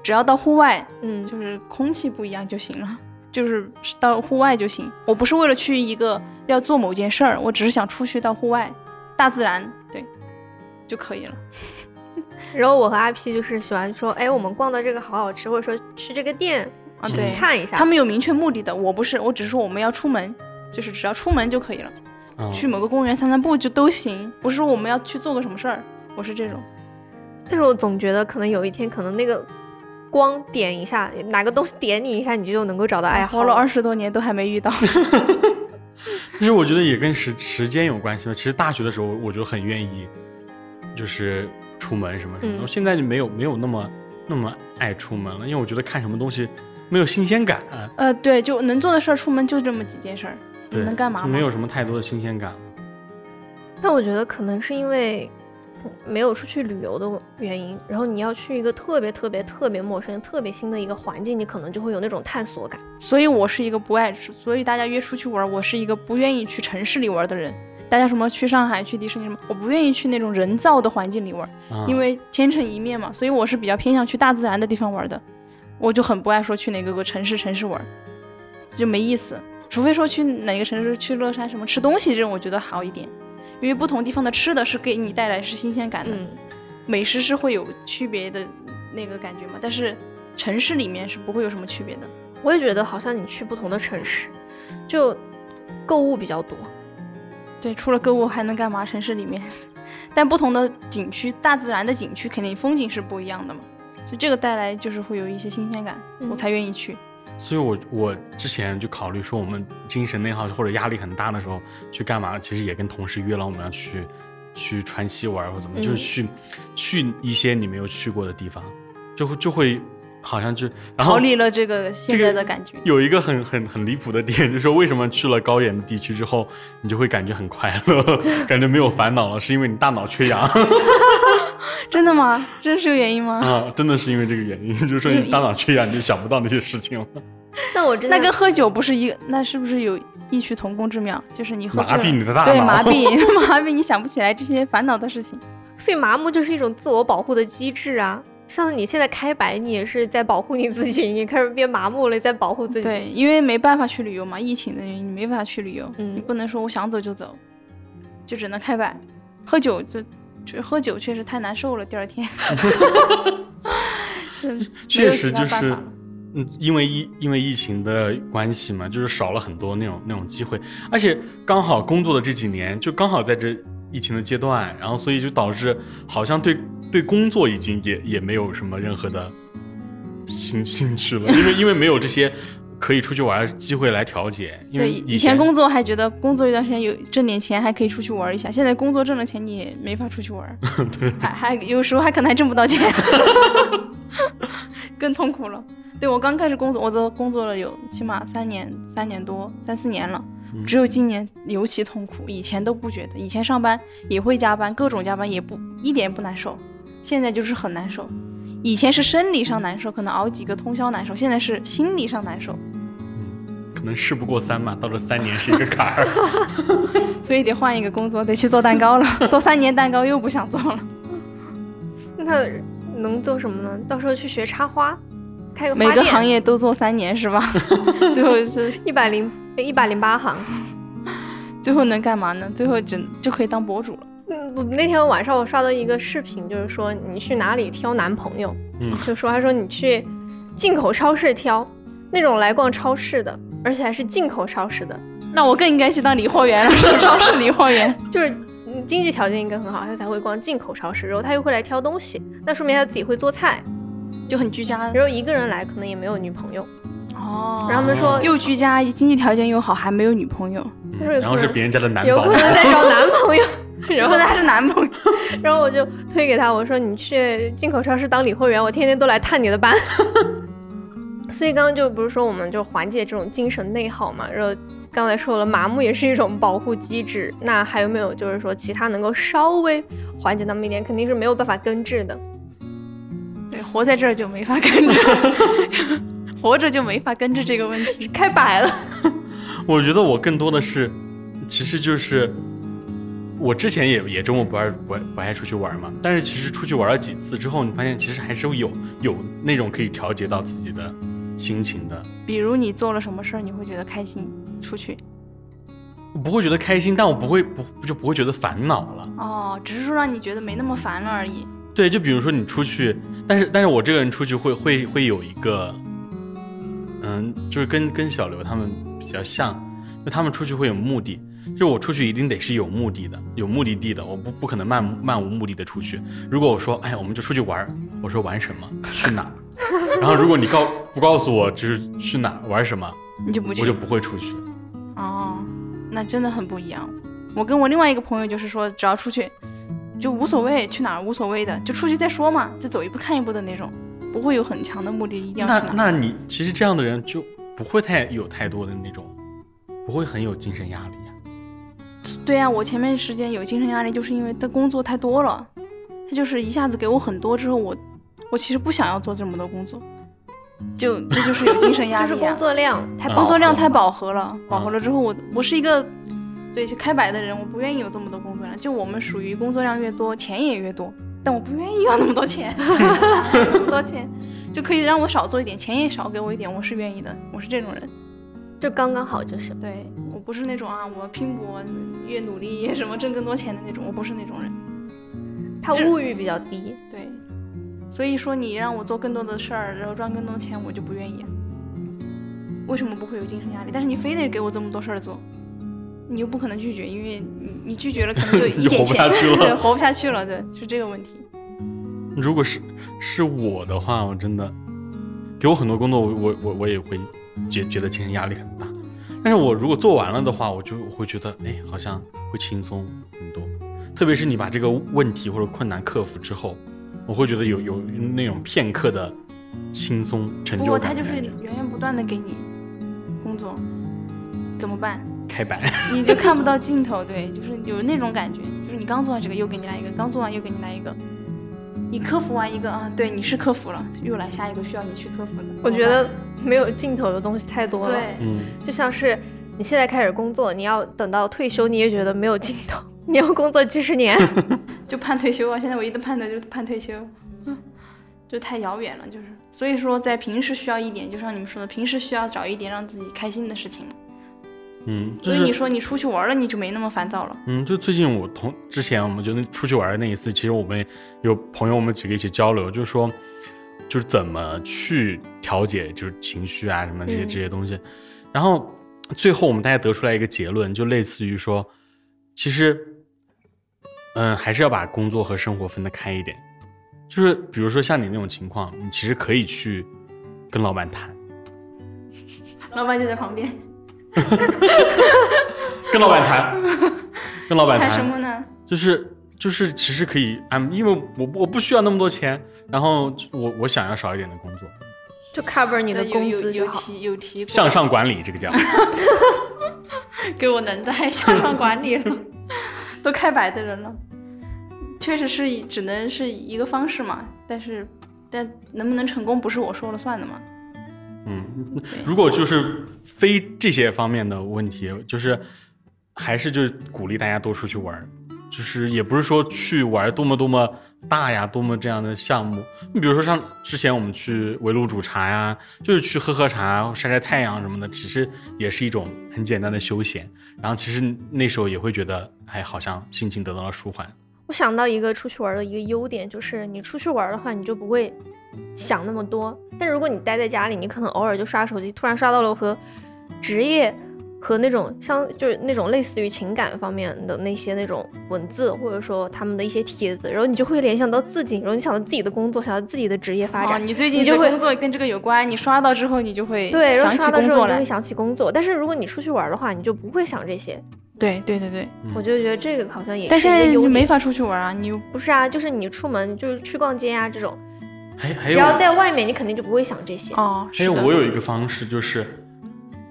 只要到户外，嗯，就是空气不一样就行了，就是到户外就行。我不是为了去一个要做某件事儿，我只是想出去到户外，大自然，对，就可以了。然后我和阿 P 就是喜欢说，哎，我们逛到这个好好吃，或者说去这个店啊，对，看一下。他们有明确目的的，我不是，我只是说我们要出门，就是只要出门就可以了。嗯去某个公园散散步就都行，不是说我们要去做个什么事儿。我是这种，但是我总觉得可能有一天，可能那个光点一下，哪个东西点你一下，你就能够找到爱好。活了二十多年都还没遇到。其实我觉得也跟时时间有关系吧。其实大学的时候，我就很愿意，就是出门什么什么的。现在就没有没有那么那么爱出门了，因为我觉得看什么东西没有新鲜感，呃，对，就能做的事儿，出门就这么几件事儿，能干嘛没有什么太多的新鲜感。但我觉得可能是因为没有出去旅游的原因，然后你要去一个特别特别特别陌生、特别新的一个环境，你可能就会有那种探索感。所以我是一个不爱出，所以大家约出去玩，我是一个不愿意去城市里玩的人。大家什么去上海、去迪士尼什么，我不愿意去那种人造的环境里玩，啊因为千城一面嘛，所以我是比较偏向去大自然的地方玩的。我就很不爱说去哪个个城市城市玩，就没意思。除非说去哪个城市去乐山什么吃东西这种，我觉得好一点，因为不同地方的吃的是给你带来是新鲜感的。嗯，美食是会有区别的那个感觉嘛，但是城市里面是不会有什么区别的。我也觉得好像你去不同的城市，就购物比较多。对，除了购物还能干嘛？城市里面，但不同的景区，大自然的景区肯定风景是不一样的嘛，所以这个带来就是会有一些新鲜感，嗯我才愿意去。所以我我之前就考虑说，我们精神内耗或者压力很大的时候去干嘛？其实也跟同事约了，我们要去去川西玩或怎么，嗯就是去去一些你没有去过的地方，就会就会好像就逃离了这个现在的感觉。有一个很很很离谱的点，就是说为什么去了高原地区之后，你就会感觉很快乐，感觉没有烦恼了，是因为你大脑缺氧 真的吗？这是个原因吗？啊，真的是因为这个原因，就是说你大脑缺氧，你就想不到那些事情了，那我真的那跟喝酒不是一个，那是不是有异曲同工之妙？就是你喝麻，痹你的大脑，对麻痹麻痹，你想不起来这些烦恼的事情。所以麻木就是一种自我保护的机制啊。像你现在开白，你也是在保护你自己，你开始变麻木了，在保护自己。对，因为没办法去旅游嘛，疫情的原因，你没办法去旅游，嗯你不能说我想走就走，就只能开摆。喝酒就就喝酒确实太难受了，第二天。确 实就是嗯，因为疫因为疫情的关系嘛，就是少了很多那种那种机会，而且刚好工作的这几年就刚好在这疫情的阶段，然后所以就导致好像对对工作已经也也没有什么任何的兴兴趣了，因为因为没有这些可以出去玩的机会来调节，因为对，以前工作还觉得工作一段时间有挣点钱还可以出去玩一下，现在工作挣了钱你也没法出去玩，对，还还有时候还可能还挣不到钱，更痛苦了。对我刚开始工作，我都工作了有起码三年、三年多、三四年了，嗯。只有今年尤其痛苦，以前都不觉得，以前上班也会加班，各种加班也不一点也不难受，现在就是很难受。以前是生理上难受，可能熬几个通宵难受，现在是心理上难受。嗯可能事不过三嘛，到了三年是一个坎儿。所以得换一个工作，得去做蛋糕了。做三年蛋糕又不想做了。那他能做什么呢？到时候去学插花，开个每个行业都做三年是吧？最后是一百零一百零八行。最后能干嘛呢？最后只就可以当博主了。嗯，我那天晚上我刷到一个视频，就是说你去哪里挑男朋友，嗯。就说他说你去进口超市挑，那种来逛超市的，而且还是进口超市的，那我更应该去当理货员了，是超市理货员。就是嗯经济条件应该很好，他才会逛进口超市，然后他又会来挑东西，那说明他自己会做菜，就很居家。然后一个人来可能也没有女朋友，哦然后他们说又居家，经济条件又好，还没有女朋友，他说有嗯然后可能是别人家的男有宝宝，可能在找男朋友，有 然后他是男朋友。然后我就推给他，我说你去进口超市当理货员，我天天都来探你的班。所以刚刚就不是说我们就缓解这种精神内耗嘛，然后刚才说了麻木也是一种保护机制，那还有没有就是说其他能够稍微缓解那么一点？肯定是没有办法根治的。对，活在这儿就没法根治，活着就没法根治这个问题。开摆了，我觉得我更多的是，其实就是我之前也也周末不爱不爱不爱出去玩嘛，但是其实出去玩了几次之后，你发现其实还是有有那种可以调节到自己的心情的。比如你做了什么事儿，你会觉得开心，出去我不会觉得开心，但我不会不就不会觉得烦恼了。哦，只是说让你觉得没那么烦了而已。对，就比如说你出去，但是但是我这个人出去会会会有一个，嗯，就是跟跟小刘他们比较像，就他们出去会有目的，就是我出去一定得是有目的的，有目的地的，我不不可能漫漫无目的的出去。如果我说，哎，我们就出去玩儿，我说玩什么，去哪，然后如果你告不告诉我就是去哪玩什么，你就不去我就不会出去。哦，那真的很不一样。我跟我另外一个朋友就是说，只要出去就无所谓去哪儿无所谓的，就出去再说嘛，就走一步看一步的那种，不会有很强的目的，一定要那去哪儿。那你其实这样的人就不会太有太多的那种，不会很有精神压力呀、对呀、我前面时间有精神压力，就是因为他工作太多了，他就是一下子给我很多之后，我我其实不想要做这么多工作，就这就是有精神压力 就是工作量太工作量太饱饱和了，饱和了之后我我是一个对就开摆的人，我不愿意有这么多工作量。就我们属于工作量越多，钱也越多，但我不愿意要那么多钱，那么多钱就可以让我少做一点，钱也少给我一点，我是愿意的，我是这种人。就刚刚好就行。对我不是那种啊，我拼搏越努力什么挣更多钱的那种，我不是那种人。他物欲比较低，对，所以说你让我做更多的事儿，然后赚更多的钱，我就不愿意啊。为什么不会有精神压力？但是你非得给我这么多事儿做，你又不可能拒绝，因为你你拒绝了，可能就一 就活不点钱，下去了对，活不下去了，对，是这个问题。如果是是我的话，我真的给我很多工作，我我我我也会觉觉得精神压力很大。但是我如果做完了的话，我就会觉得，哎，好像会轻松很多。特别是你把这个问题或者困难克服之后，我会觉得有有那种片刻的轻松成就不过他就是。源源不断的给你工作，怎么办？开摆，你就看不到尽头，对，就是有那种感觉，就是你刚做完这个又给你来一个，刚做完又给你来一个，你克服完一个啊，对，你是克服了，又来下一个需要你去克服的。我觉得没有尽头的东西太多了。对，嗯，就像是你现在开始工作，你要等到退休，你也觉得没有尽头，你要工作几十年。就盼退休啊！现在唯一的盼的就是盼退休，嗯，就太遥远了，就是。所以说，在平时需要一点，就像你们说的，平时需要找一点让自己开心的事情。嗯，就所以你说你出去玩了，你就没那么烦躁了。嗯，就最近我同之前我们就那出去玩的那一次，其实我们有朋友，我们几个一起交流，就是说，就是怎么去调节就是情绪啊什么这些嗯这些东西。然后最后我们大家得出来一个结论，就类似于说，其实，嗯，还是要把工作和生活分得开一点。就是比如说像你那种情况，你其实可以去跟老板谈，老板就在旁边，跟老板谈，跟老板谈。谈什么呢？就是就是其实可以按，因为我我不需要那么多钱，然后我我想要少一点的工作，就 cover 你的工资有。提有提过向上管理这个叫，给我能在向上管理了，都开摆的人了，确实是只能是一个方式嘛，但是但能不能成功不是我说了算的嘛。嗯，如果就是非这些方面的问题，就是还是就是鼓励大家多出去玩儿，就是也不是说去玩多么多么大呀，多么这样的项目。你比如说像之前我们去围炉煮茶呀，就是去喝喝茶、晒晒太阳什么的，其实也是一种很简单的休闲。然后其实那时候也会觉得，哎，好像心情得到了舒缓。我想到一个出去玩的一个优点，就是你出去玩的话，你就不会想那么多。但如果你待在家里，你可能偶尔就刷手机，突然刷到了和职业和那种像就是那种类似于情感方面的那些那种文字，或者说他们的一些帖子，然后你就会联想到自己，然后你想到自己的工作，想到自己的职业发哦，展。你最近你就会工作跟这个有关，你刷到之后你就会对，然后刷到之后你就会。想起工作，但是如果你出去玩的话，你就不会想这些。对对对对，嗯我就觉得这个好像也但是一现在你没。法出去玩啊，你又不是啊，就是你出门就是去逛街啊这种，还还有只要在外面，你肯定就不会想这些。哦，还有是的我有一个方式，就是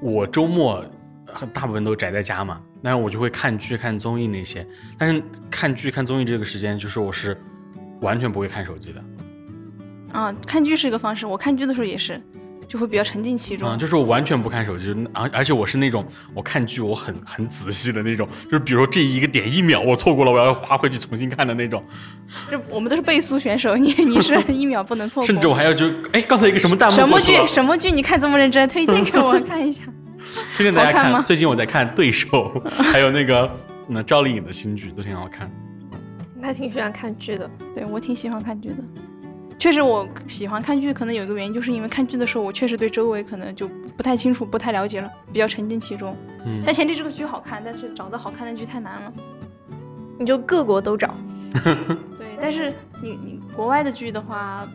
我周末呃大部分都宅在家嘛，那我就会看剧、看综艺那些。但是看剧、看综艺这个时间，就是我是完全不会看手机的啊，看剧是一个方式，我看剧的时候也是，就会比较沉浸其中。啊、就是我完全不看手机，而而且我是那种我看剧我很很仔细的那种，就是比如说这一个点一秒我错过了，我要划回去重新看的那种，就我们都是倍速选手，你 你是一秒不能错过。甚至我还要就哎刚才一个什么弹幕什么剧什么剧？你看这么认真，推荐给我 看一下。推荐大家看看吗最近我在看《对手》，还有那个那赵丽颖的新剧都挺好看。他挺喜欢看剧的，对我挺喜欢看剧的。确实，我喜欢看剧，可能有一个原因，就是因为看剧的时候，我确实对周围可能就不太清楚、不太了解了，比较沉浸其中。嗯但前提这个剧好看，但是找到好看的剧太难了。你就各国都找。对，但是你你国外的剧的话，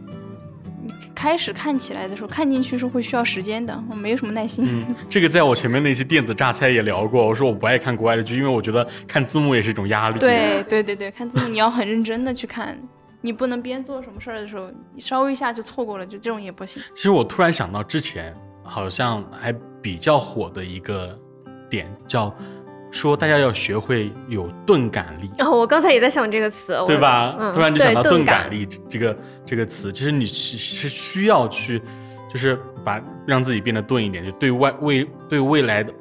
你开始看起来的时候，看进去是会需要时间的，我没有什么耐心。嗯，这个在我前面那期电子榨菜也聊过。我说我不爱看国外的剧，因为我觉得看字幕也是一种压力。，对对对对，看字幕你要很认真的去看，你不能边做什么事儿的时候，你稍微一下就错过了，就这种也不行。其实我突然想到之前好像还比较火的一个点叫说大家要学会有钝感力，然后我刚才也在想这个词，对吧？嗯突然就想到钝感感力这这个这个词，其实你是是需要去，就是把让自己变得钝一点，就对外未对未来的。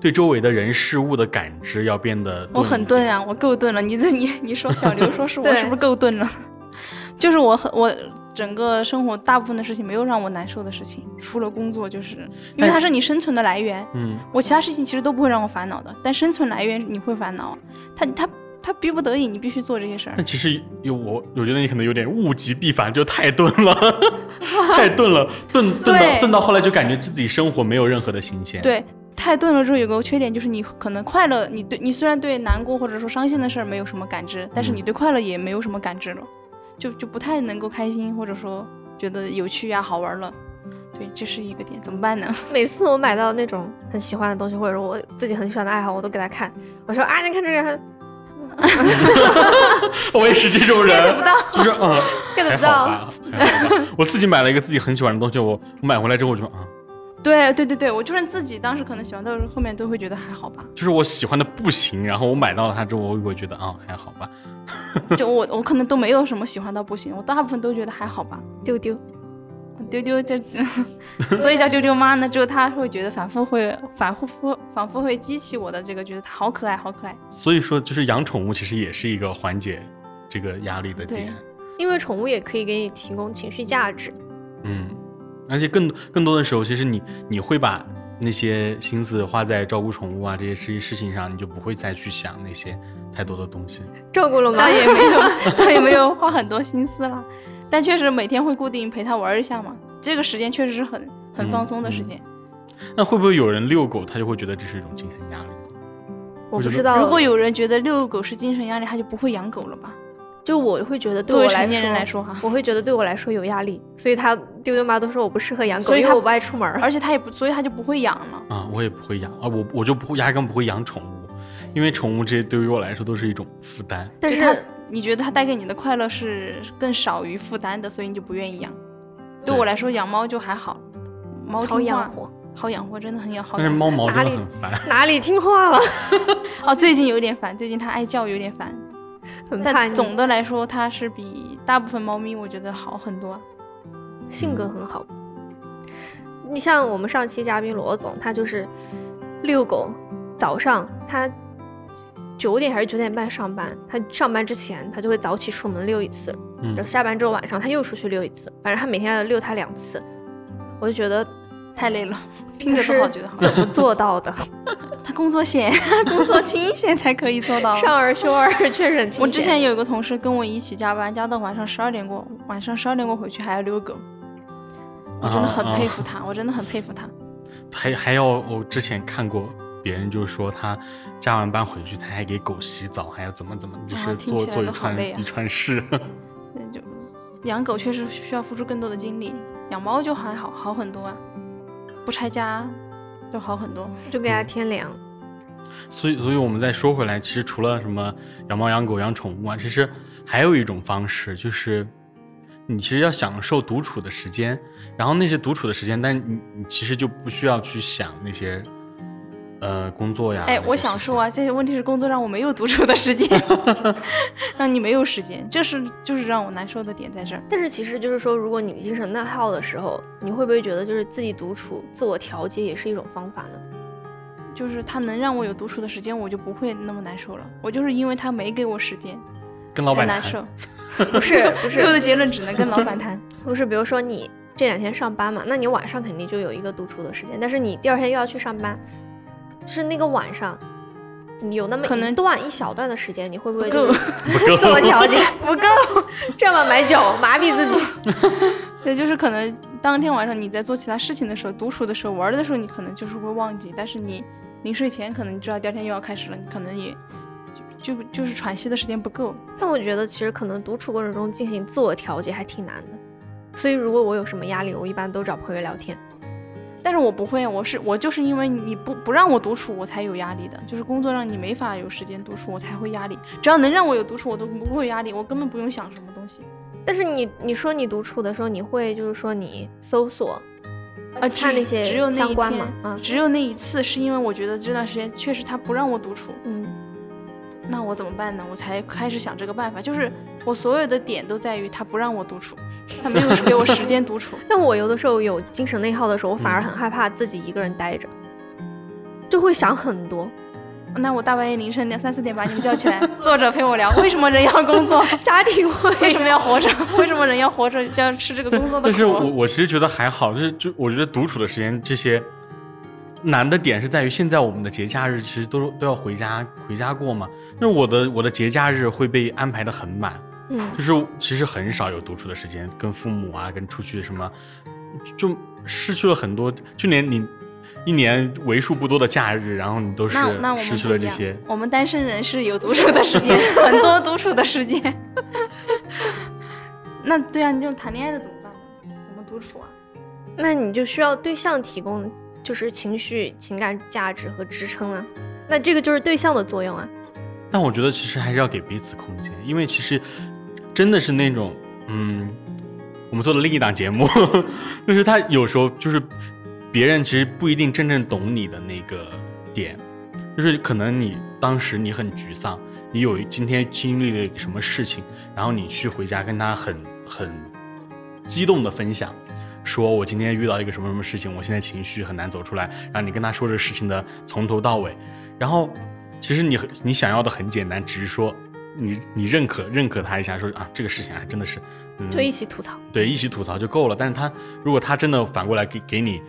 对周围的人事物的感知要变得我很钝啊，我够钝了。你这你你说小刘 说是 我是不是够钝了？就是我很我整个生活大部分的事情没有让我难受的事情，除了工作，就是因为它是你生存的来源。嗯，我其他事情其实都不会让我烦恼的，但生存来源你会烦恼。他他他逼不得已，你必须做这些事儿但。其实有我，我觉得你可能有点物极必反，就太钝了，太钝了，钝钝到钝到后来就感觉自己生活没有任何的新鲜。，对，太钝了之后有个缺点就是你可能快乐，你对你虽然对难过或者说伤心的事儿没有什么感知，但是嗯你对快乐也没有什么感知了，就就不太能够开心或者说觉得有趣呀、好玩了。对，这是一个点，怎么办呢？每次我买到那种很喜欢的东西，或者说我自己很喜欢的爱好，我都给他看。我说啊，你看这个 我也是这种人 get 不，到，就是嗯，get 不到。我自己买了一个自己很喜欢的东西，我我买回来之后我就啊，对对对对，我就算自己当时可能喜欢，但是后面都会觉得还好吧。就是我喜欢的不行，然后我买到了它之后，我会觉得啊还好吧。就我我可能都没有什么喜欢到不行，我大部分都觉得还好吧。丢丢。丢丢就，所以叫丢丢妈呢，只有他会觉得反复会反复复反复会激起我的这个觉得好可爱好可爱。所以说，就是养宠物其实也是一个缓解这个压力的点。因为宠物也可以给你提供情绪价值。嗯，而且更更多的时候，其实你你会把那些心思花在照顾宠物啊这些事事情上，你就不会再去想那些太多的东西。照顾了吗倒？也没有，倒也没有花很多心思啦，但确实每天会固定陪他玩一下嘛，这个时间确实是很很放松的时间。那会不会有人遛狗，他就会觉得这是一种精神压力？我不知道。如果有人觉得遛狗是精神压力，他就不会养狗了吧？就我会觉得对作为我来成年人说来说哈，我会觉得对我来说有压力，所以他丢丢妈都说我不适合养狗，所以他因为我不爱出门。而且他也不，所以他就不会养了。啊，我也不会养啊，我我就不会压根不会养宠物，因为宠物这些对于我来说都是一种负担。但是他，你觉得它带给你的快乐是更少于负担的，所以你就不愿意养。对对我来说，养猫就还好，猫好听话，养活，好养活，真的很养好但是。猫毛真的哪里很烦。哪里听话了？哦，最近有点烦，最近它爱叫有点烦。很，但总的来说，它是比大部分猫咪我觉得好很多。性格很好。你像我们上期嘉宾罗总，他就是遛狗，早上他九点还是九点半上班，他上班之前他就会早起出门遛一次，嗯然后下班之后晚上他又出去遛一次，反正他每天要遛他两次，我就觉得太累了，听着都好觉得好。怎么做到的？他工作闲，工作清闲才可以做到。上二休二确实很清我之前有一个同事跟我一起加班，加到晚上十二点过，晚上十二点过回去还要遛狗，我真的很啊佩服他，我真的很佩服他。还还要我之前看过别人就说他加完班回去，他还给狗洗澡，还要怎么怎么，就是做做一串啊一串事。那就养狗确实需要付出更多的精力，养猫就还好，好很多啊，不拆家就好很多。就给它添粮。所以，所以我们再说回来，其实除了什么养猫、养狗、养宠物啊，其实还有一种方式，就是你其实要享受独处的时间，然后那些独处的时间，但你你其实就不需要去想那些呃工作呀。哎，我想说啊，这些问题是工作让我没有独处的时间，让你没有时间，这是就是让我难受的点在这儿。但是其实就是说，如果你精神内耗的时候，你会不会觉得就是自己独处、自我调节也是一种方法呢？就是他能让我有独处的时间，我就不会那么难受了。我就是因为他没给我时间跟老板难受。不是不最后的结论只能跟老板谈。不是，比如说你这两天上班嘛，那你晚上肯定就有一个独处的时间，但是你第二天又要去上班，就是那个晚上，你有那么可能一段一小段的时间，你会不会就不够自我调节 不够？这么买酒麻痹自己？也就是可能当天晚上你在做其他事情的时候，独处的时候，玩的时候，你可能就是会忘记，但是你临睡前可能你知道第二天又要开始了，你可能也就就就是喘息的时间不够。但我觉得其实可能独处过程中进行自我调节还挺难的，所以如果我有什么压力，我一般都找朋友聊天。但是我不会，我是我就是因为你不不让我独处，我才有压力的。就是工作让你没法有时间独处，我才会压力。只要能让我有独处，我都不会有压力，我根本不用想什么东西。但是你你说你独处的时候，你会就是说你搜索啊，只看那些只有那一相关嘛天，啊只有那一次，是因为我觉得这段时间确实他不让我独处，嗯那我怎么办呢？我才开始想这个办法，就是我所有的点都在于他不让我独处，他没有给我时间独处。但我有的时候有精神内耗的时候，我反而嗯很害怕自己一个人待着，就会想很多。那我大半夜凌晨两三四点把你们叫起来，坐着陪我聊，为什么人要工作？家庭会为什么要活着？为什么人要活着就要吃这个工作的苦？但是我我其实觉得还好，就是就我觉得独处的时间这些难的点是在于，现在我们的节假日其实都都要回家回家过嘛。那我的我的节假日会被安排的很满，嗯就是其实很少有独处的时间，跟父母啊，跟出去什么，就失去了很多，就连你一年为数不多的假日，然后你都是失去了这些。我们单身人是有独处的时间，很多独处的时间。那对啊，你就谈恋爱的怎么办呢？怎么独处啊？那你就需要对象提供就是情绪、情感价值和支撑啊。那这个就是对象的作用啊。但我觉得其实还是要给彼此空间，因为其实真的是那种，嗯，我们做的另一档节目，就是他有时候就是别人其实不一定真正懂你的那个点，就是可能你当时你很沮丧，你有今天经历了什么事情，然后你去回家跟他很很激动的分享。说我今天遇到一个什么什么事情，我现在情绪很难走出来，然后你跟他说这事情的从头到尾，然后其实你很你想要的很简单，只是说你你认可认可他一下，说啊这个事情啊真的是，嗯，就一起吐槽。对一起吐槽就够了。但是他如果他真的反过来给给你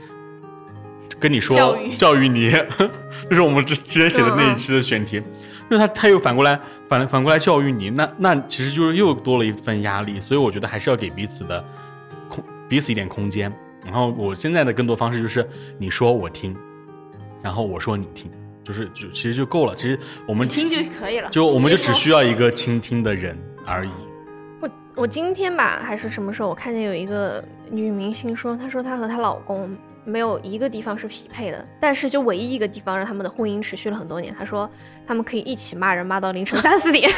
跟你说教育你，就是我们之之前写的那一期的选题，就是他他又反过来反反过来教育你，那那其实就是又多了一份压力。所以我觉得还是要给彼此的空彼此一点空间。然后我现在的更多方式就是你说我听，然后我说你听，就是就其实就够了。其实我们听就可以了。就我们就只需要一个倾听的人而已。我我今天吧，还是什么时候，我看见有一个女明星说，她说她和她老公没有一个地方是匹配的，但是就唯一一个地方让他们的婚姻持续了很多年。她说他们可以一起骂人骂到凌晨三四点，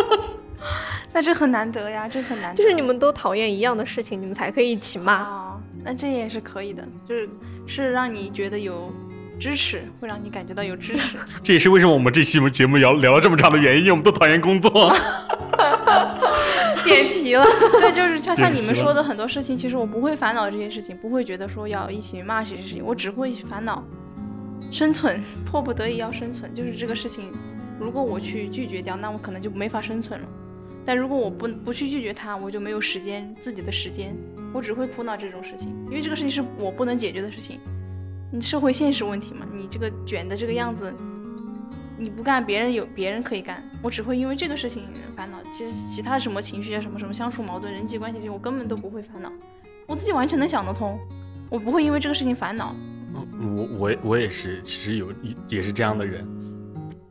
那这很难得呀，这很难得。就是你们都讨厌一样的事情，你们才可以一起骂。哦，那这也是可以的，就是是让你觉得有支持，会让你感觉到有支持。这也是为什么我们这期节目聊聊了这么长的原因，因为我们都讨厌工作。点题了，对，就是像像你们说的很多事情，其实我不会烦恼这些事情，不会觉得说要一起骂这些事情，我只会烦恼生存，迫不得已要生存，就是这个事情，如果我去拒绝掉，那我可能就没法生存了。但如果我不不去拒绝它，我就没有时间自己的时间，我只会苦恼这种事情，因为这个事情是我不能解决的事情。你社会现实问题嘛，你这个卷的这个样子，你不干，别人有别人可以干，我只会因为这个事情烦恼。其实其他什么情绪啊，什么什么相处矛盾、人际关系这些，我根本都不会烦恼，我自己完全能想得通，我不会因为这个事情烦恼。我我我也是，其实有也是这样的人，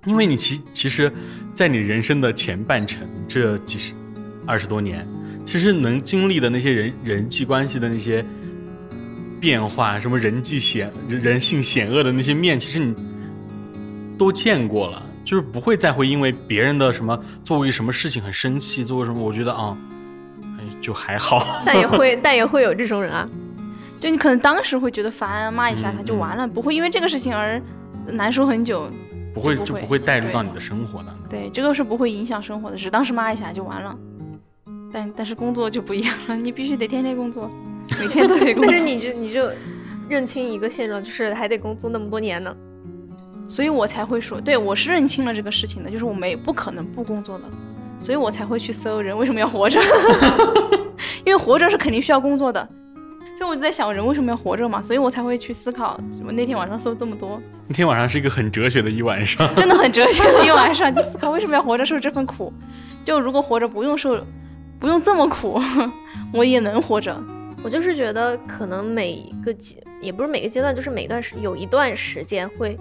因为你其其实，在你人生的前半程这几十二十多年，其实能经历的那些人人际关系的那些变化，什么人际险人人性险恶的那些面，其实你都见过了，就是不会再会因为别人的什么做过什么事情很生气，做过什么，我觉得啊，哎就还好。但也会但也会有这种人啊。就你可能当时会觉得烦，骂一下他就嗯完了，不会因为这个事情而难受很久。不会就不会就不会带入到你的生活的。对，这个是不会影响生活的，只当时骂一下就完了。但但是工作就不一样了，你必须得天天工作，每天都得工作。但是你就你就认清一个现状，就是还得工作那么多年呢。所以我才会说，对我是认清了这个事情的，就是我没不可能不工作的，所以我才会去搜人为什么要活着，因为活着是肯定需要工作的。所以我就在想，人为什么要活着嘛？所以我才会去思考。我那天晚上搜这么多，那天晚上是一个很哲学的一晚上。真的很哲学的一晚上，就 思考为什么要活着受这份苦。就如果活着不用受，不用这么苦，我也能活着。我就是觉得，可能每一个阶，也不是每个阶段，就是每段时有一段时间会，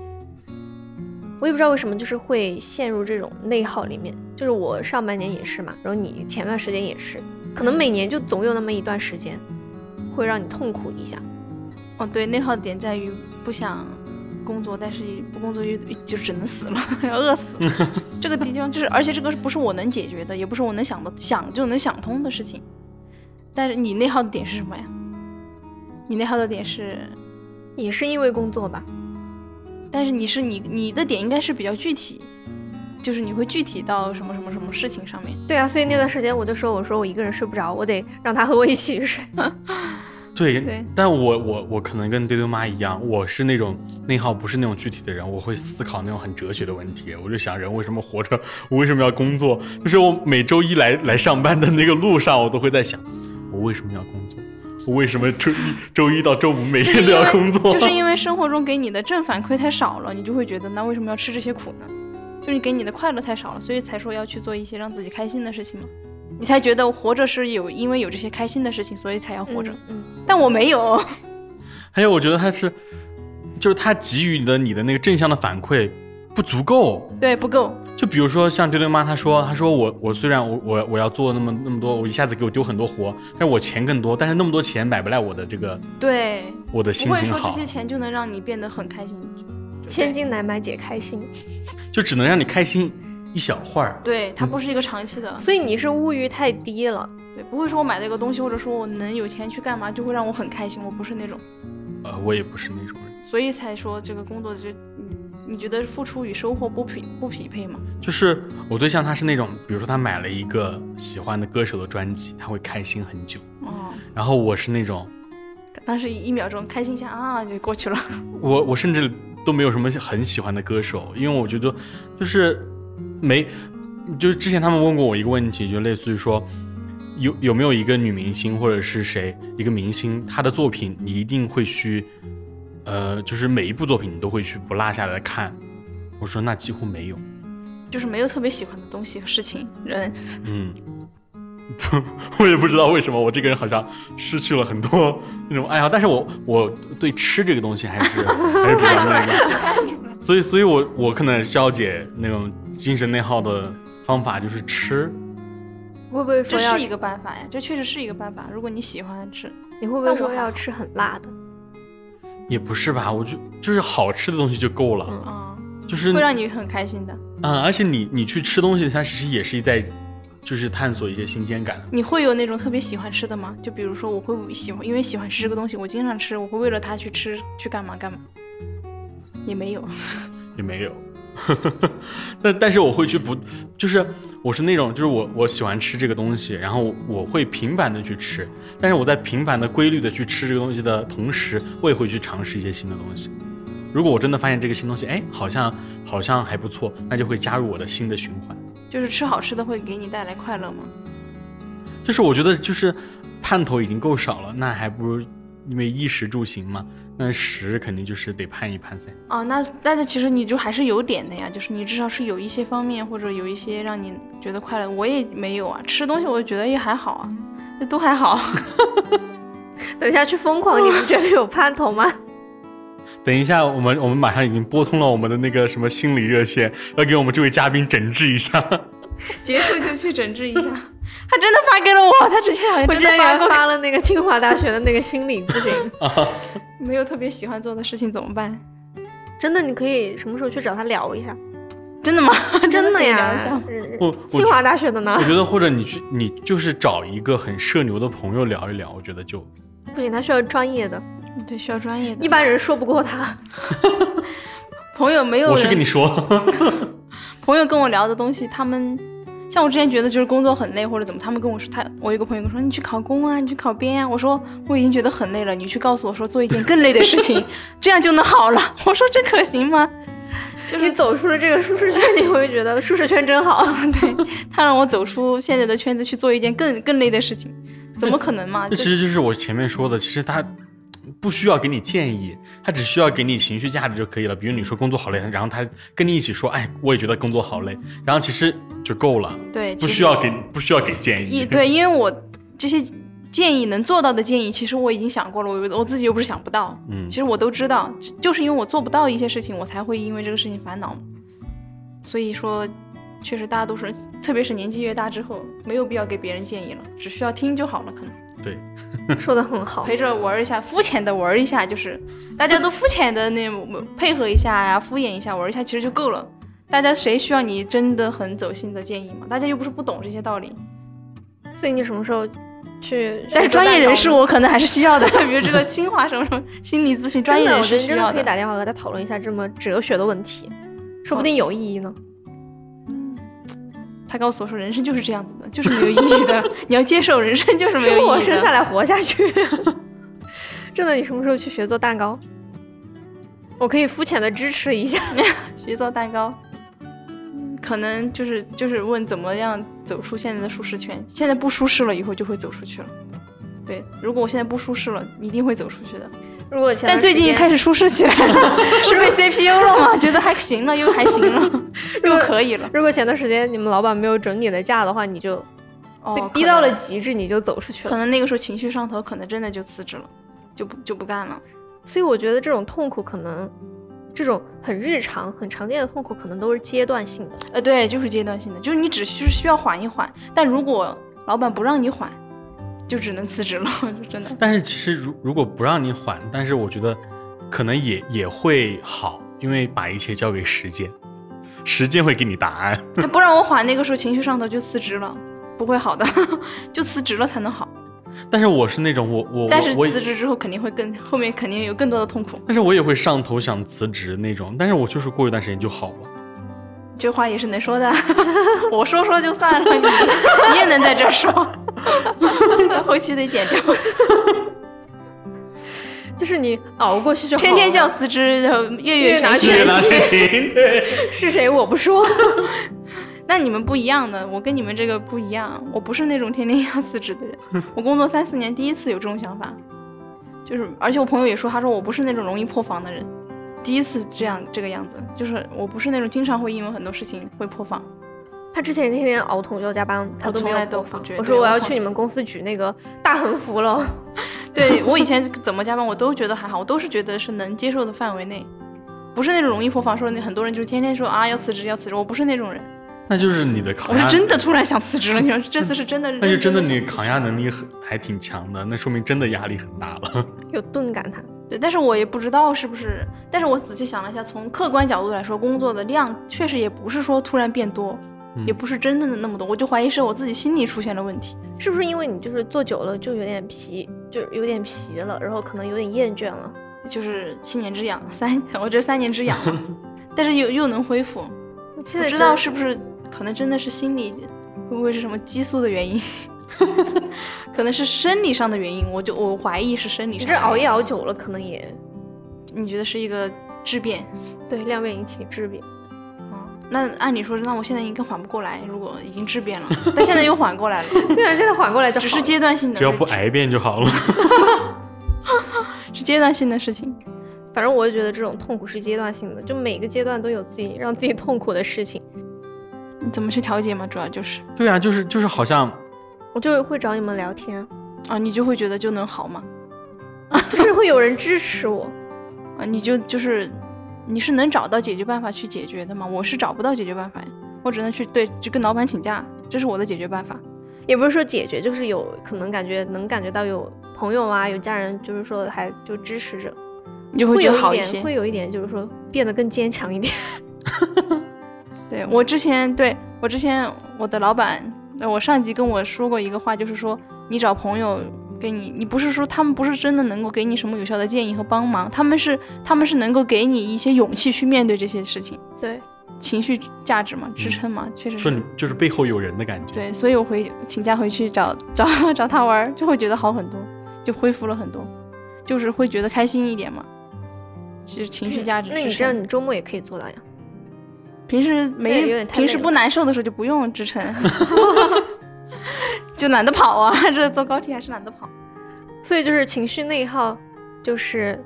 我也不知道为什么，就是会陷入这种内耗里面。就是我上半年也是嘛，然后你前段时间也是，可能每年就总有那么一段时间，会让你痛苦一下。哦，对，内耗的点在于不想工作，但是不工作又就只能死了，要饿死了。这个地方就是，而且这个不是我能解决的，也不是我能想的想就能想通的事情。但是你内耗的点是什么呀？你内耗的点是，也是因为工作吧。但是你是你你的点应该是比较具体，就是你会具体到什么什么什么事情上面。对啊，所以那段时间我就说，我说我一个人睡不着，我得让他和我一起睡。对，对但我我我可能跟丢丢妈一样，我是那种内耗不是那种具体的人，我会思考那种很哲学的问题。我就想人为什么活着，我为什么要工作？就是我每周一来来上班的那个路上，我都会在想，我为什么要工作？我为什么周一周一到周五每天都要工作？就是因为生活中给你的正反馈太少了，你就会觉得那为什么要吃这些苦呢？就是你给你的快乐太少了，所以才说要去做一些让自己开心的事情嘛。你才觉得活着是有因为有这些开心的事情，所以才要活着。嗯，但我没有，还有，我觉得他是，就是他给予的你的那个正向的反馈不足够。对，不够。就比如说像丢丢妈，她说，她说我我虽然我我我要做那么那么多，我一下子给我丢很多活，但是我钱更多，但是那么多钱买不来我的这个对，我的心情不会说这些钱就能让你变得很开心。千金难买姐开心，就只能让你开心一小会儿。对，它不是一个长期的。所以你是物欲太低了。对，不会说我买这个东西，或者说我能有钱去干嘛，就会让我很开心。我不是那种，呃，我也不是那种人，所以才说这个工作就你你觉得付出与收获不匹不匹配吗？就是我对象他是那种，比如说他买了一个喜欢的歌手的专辑，他会开心很久。哦，然后我是那种，当时一秒钟开心一下啊，就过去了。我我甚至都没有什么很喜欢的歌手，因为我觉得就是没，就是之前他们问过我一个问题，就类似于说，有有没有一个女明星或者是谁一个明星，她的作品你一定会去，呃，就是每一部作品你都会去不落下来看。我说那几乎没有，就是没有特别喜欢的东西、事情、人。嗯。我也不知道为什么，我这个人好像失去了很多那种爱好，但是我我对吃这个东西还是还是比较那个，所以所以我我可能消解那种精神内耗的方法就是吃，会不会说要是一个办法呀，这确实是一个办法。如果你喜欢吃，你会不会说要吃很辣的？也不是吧，我就就是好吃的东西就够了，嗯啊、就是会让你很开心的。嗯，而且你你去吃东西，它其实也是在就是探索一些新鲜感，你会有那种特别喜欢吃的吗？就比如说，我会喜欢，因为喜欢吃这个东西，我经常吃，我会为了它去吃，去干嘛干嘛。也没有，也没有，但但是我会去不，就是我是那种，就是我我喜欢吃这个东西，然后我会频繁的去吃，但是我在频繁的、规律的去吃这个东西的同时，我也会去尝试一些新的东西。如果我真的发现这个新东西，哎，好像好像还不错，那就会加入我的新的循环。就是吃好吃的会给你带来快乐吗？就是我觉得就是盼头已经够少了，那还不如因为衣食住行嘛，那食肯定就是得盼一盼噻。哦，那但是其实你就还是有点的呀，就是你至少是有一些方面或者有一些让你觉得快乐。我也没有啊，吃东西我觉得也还好啊，这都还好。等一下去疯狂，你不觉得有盼头吗？等一下，我们我们马上已经拨通了我们的那个什么心理热线，要给我们这位嘉宾诊治一下。结束就去诊治一下。他真的发给了我，他之前好像我真的发过。发了那个清华大学的那个心理咨询，没有特别喜欢做的事情怎么办？真的，你可以什么时候去找他聊一下？真的吗？真的呀一下，是我清华大学的呢我。觉得或者你去，你就是找一个很社牛的朋友聊一聊，我觉得就不行，他需要专业的，对，需要专业的。一般人说不过他。朋友没有我去跟你说。朋友跟我聊的东西，他们像我之前觉得就是工作很累或者怎么，他们跟我说，他我有个朋友跟我说你去考公啊，你去考编啊，我说我已经觉得很累了，你去告诉我说做一件更累的事情，这样就能好了。我说这可行吗？就是你走出了这个舒适圈，你会觉得舒适圈真好。对他让我走出现在的圈子去做一件更更累的事情，怎么可能嘛？这这其实就是我前面说的，其实他不需要给你建议，他只需要给你情绪价值就可以了。比如你说工作好累，然后他跟你一起说，哎，我也觉得工作好累，然后其实就够了，对，不需要给不需要给建议。对，因为我这些建议能做到的建议，其实我已经想过了，我我自己又不是想不到，嗯其实我都知道，就是因为我做不到一些事情，我才会因为这个事情烦恼。所以说，确实大家都是，特别是年纪越大之后，没有必要给别人建议了，只需要听就好了，可能对，说的很好，陪着玩一下，肤浅的玩一下，就是大家都肤浅的那配合一下呀，敷衍一下，玩一下，其实就够了。大家谁需要你真的很走心的建议嘛？大家又不是不懂这些道理。所以你什么时候去，但是专业人士我我可能还是需要的，比如这个清华什么什么心理咨询专业人真的，我觉得真的可以打电话和他讨论一下这么哲学的问题，说不定有意义呢。他告诉我说，人生就是这样子的，就是没有意义的，你要接受人生就是没有意义的。生下来活下去。真的，你什么时候去学做蛋糕？我可以肤浅的支持一下。学做蛋糕，嗯可能就是就是问怎么样走出现在的舒适圈。现在不舒适了，以后就会走出去了。对，如果我现在不舒适了，一定会走出去的。如果前但最近开始，舒适起来了，是被 CPU 了吗？觉得还行了，又还行了，又可以了。如果前段时间你们老板没有准你的假的话，你就哦被逼到了极致，你就走出去了。可能那个时候情绪上头，可能真的就辞职了，就不就不干了。所以我觉得这种痛苦可能，这种很日常、很常见的痛苦，可能都是阶段性的。呃，对，就是阶段性的，就是你只需需要缓一缓，但如果老板不让你缓，就只能辞职了，就真的。但是其实如如果不让你缓，但是我觉得可能也也会好，因为把一切交给时间，时间会给你答案。他不让我缓，那个时候情绪上头就辞职了，不会好的，就辞职了才能好。但是我是那种我我但是辞职之后肯定会更，后面肯定有更多的痛苦。但是我也会上头想辞职那种，但是我就是过一段时间就好了。这话也是能说的，我说说就算了，你你也能在这说，后期得剪掉。就是你熬过去就好天天叫辞职，然后月月全勤，对，是谁我不说。那你们不一样的，我跟你们这个不一样，我不是那种天天要辞职的人。我工作三四年，第一次有这种想法，就是而且我朋友也说，他说我不是那种容易破防的人，第一次这样这个样子，就是我不是那种经常会因为很多事情会破防。他之前天天熬通宵加班，他都没从来都不觉得我说我要去你们公司举那个 大横幅了。对我以前怎么加班，我都觉得还好，我都是觉得是能接受的范围内，不是那种容易破防，说那很多人就是天天说啊要辞职要辞职，我不是那种人，那就是你的抗压，我是真的突然想辞职了，你说这次是真的，那就真的你抗压能力很还挺强的，那说明真的压力很大了。有钝感他。对，但是我也不知道是不是，但是我仔细想了一下，从客观角度来说，工作的量确实也不是说突然变多，嗯也不是真的那么多，我就怀疑是我自己心理出现了问题。是不是因为你就是坐久了就有点疲，就有点疲了，然后可能有点厌倦了？就是七年之痒，三我这三年之痒嘛，但是又又能恢复，现在不知道是不是可能真的是心理，会不会是什么激素的原因？可能是生理上的原因，我就我怀疑是生理你这熬上的原因。夜熬久了，可能也你觉得是一个质变？对量变引起质变。啊、那按理说，那我现在应该缓不过来。如果已经质变了，但现在又缓过来了，对啊，现在缓过来就只是阶段性的，只要不癌变就好了。是阶段性的事情。反正我就觉得这种痛苦是阶段性的，就每个阶段都有自己让自己痛苦的事情。你怎么去调节嘛？主要就是对啊，就是就是好像我就会找你们聊天，啊，你就会觉得就能好吗？就是会有人支持我。啊，你就就是你是能找到解决办法去解决的吗？我是找不到解决办法呀，我只能去对就跟老板请假，这是我的解决办法。也不是说解决，就是有可能感觉能感觉到有朋友啊，有家人，就是说还就支持着，你就会觉得好一点。会有一点，就是说变得更坚强一点。对我之前对我之前我的老板，呃我上级跟我说过一个话，就是说你找朋友给你，你不是说他们不是真的能够给你什么有效的建议和帮忙，他们是他们是能够给你一些勇气去面对这些事情，对，情绪价值嘛，支撑嘛，确实是。就是背后有人的感觉。对，所以我回请假回去找找 找他玩，就会觉得好很多，就恢复了很多，就是会觉得开心一点嘛。其实情绪价值那你。这样你周末也可以做到呀。平时没平时不难受的时候就不用支撑，就懒得跑啊，这坐高铁还是懒得跑。所以就是情绪内耗，就是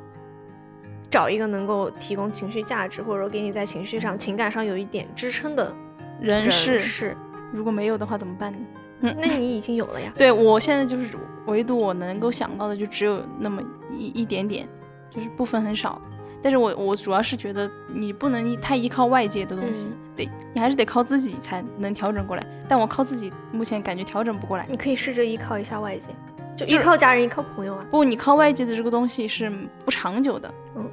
找一个能够提供情绪价值，或者说给你在情绪上、情感上有一点支撑的人人是，是。如果没有的话怎么办呢？嗯那你已经有了呀。对我现在就是唯独我能够想到的就只有那么一一点点，就是部分很少。但是我我主要是觉得你不能依太依靠外界的东西，嗯得你还是得靠自己才能调整过来。但我靠自己目前感觉调整不过来。你可以试着依靠一下外界，就依靠家人、依靠朋友啊。不，你靠外界的这个东西是不长久的，嗯，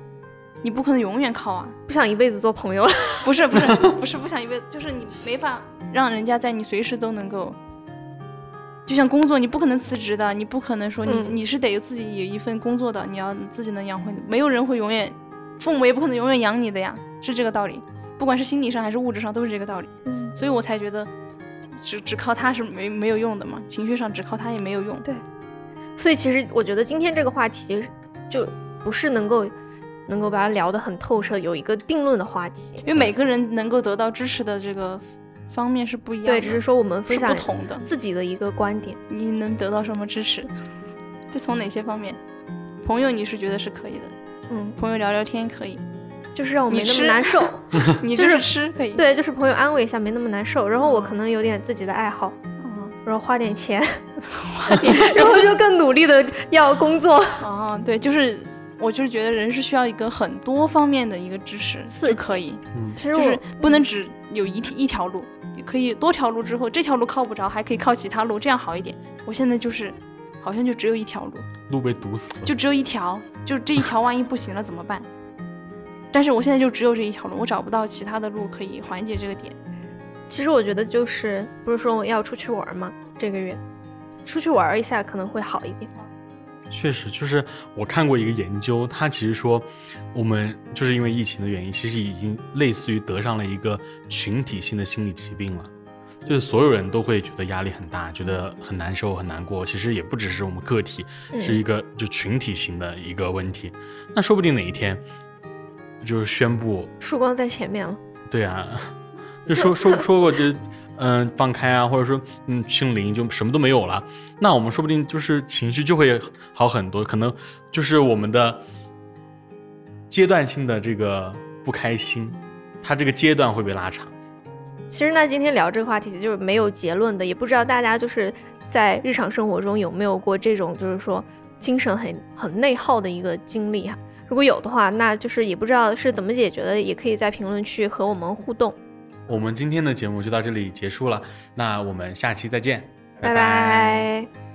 你不可能永远靠啊。不想一辈子做朋友了。不是不 是不是不想一辈子，就是你没法让人家在你随时都能够，就像工作，你不可能辞职的，你不可能说你、嗯你是得有自己有一份工作的，你要自己能养活你，没有人会永远，父母也不可能永远养你的呀，是这个道理。不管是心理上还是物质上，都是这个道理。嗯，所以我才觉得只只靠他是没没有用的嘛，情绪上只靠他也没有用。对所以其实我觉得今天这个话题就不是能够能够把它聊得很透彻，有一个定论的话题。因为每个人能够得到支持的这个方面是不一样的，对，只是说我们分是享不同的。自己的一个观点。你能得到什么支持？这从哪些方面？朋友，你是觉得是可以的，嗯，朋友聊聊天可以，就是让我没那么难受。你就就是是吃可以。，对，就是朋友安慰一下，没那么难受。然后我可能有点自己的爱好，嗯，然后花点钱，花点 然后就更努力的要工作。哦，对，就是我就是觉得人是需要一个很多方面的一个支持刺激就可以，嗯，其实我就是不能只有一一条路，可以多条路之后，这条路靠不着，还可以靠其他路，这样好一点。我现在就是好像就只有一条路，路被堵死了。就只有一条，就这一条万一不行了怎么办？但是我现在就只有这一条路，我找不到其他的路可以缓解这个点。其实我觉得就是不是说我要出去玩吗？这个月出去玩一下可能会好一点。确实，就是我看过一个研究，它其实说，我们就是因为疫情的原因，其实已经类似于得上了一个群体性的心理疾病了，就是所有人都会觉得压力很大，觉得很难受、很难过。其实也不只是我们个体，是一个就群体型的一个问题。那说不定哪一天，就是宣布，曙光在前面了。对啊，就 说说说过就。嗯，放开啊，或者说，嗯，清零就什么都没有了，那我们说不定就是情绪就会好很多，可能就是我们的阶段性的这个不开心，它这个阶段会被拉长。其实那今天聊这个话题就是没有结论的，也不知道大家就是在日常生活中有没有过这种就是说精神很很内耗的一个经历哈、如果有的话，那就是也不知道是怎么解决的，也可以在评论区和我们互动。我们今天的节目就到这里结束了，那我们下期再见，拜拜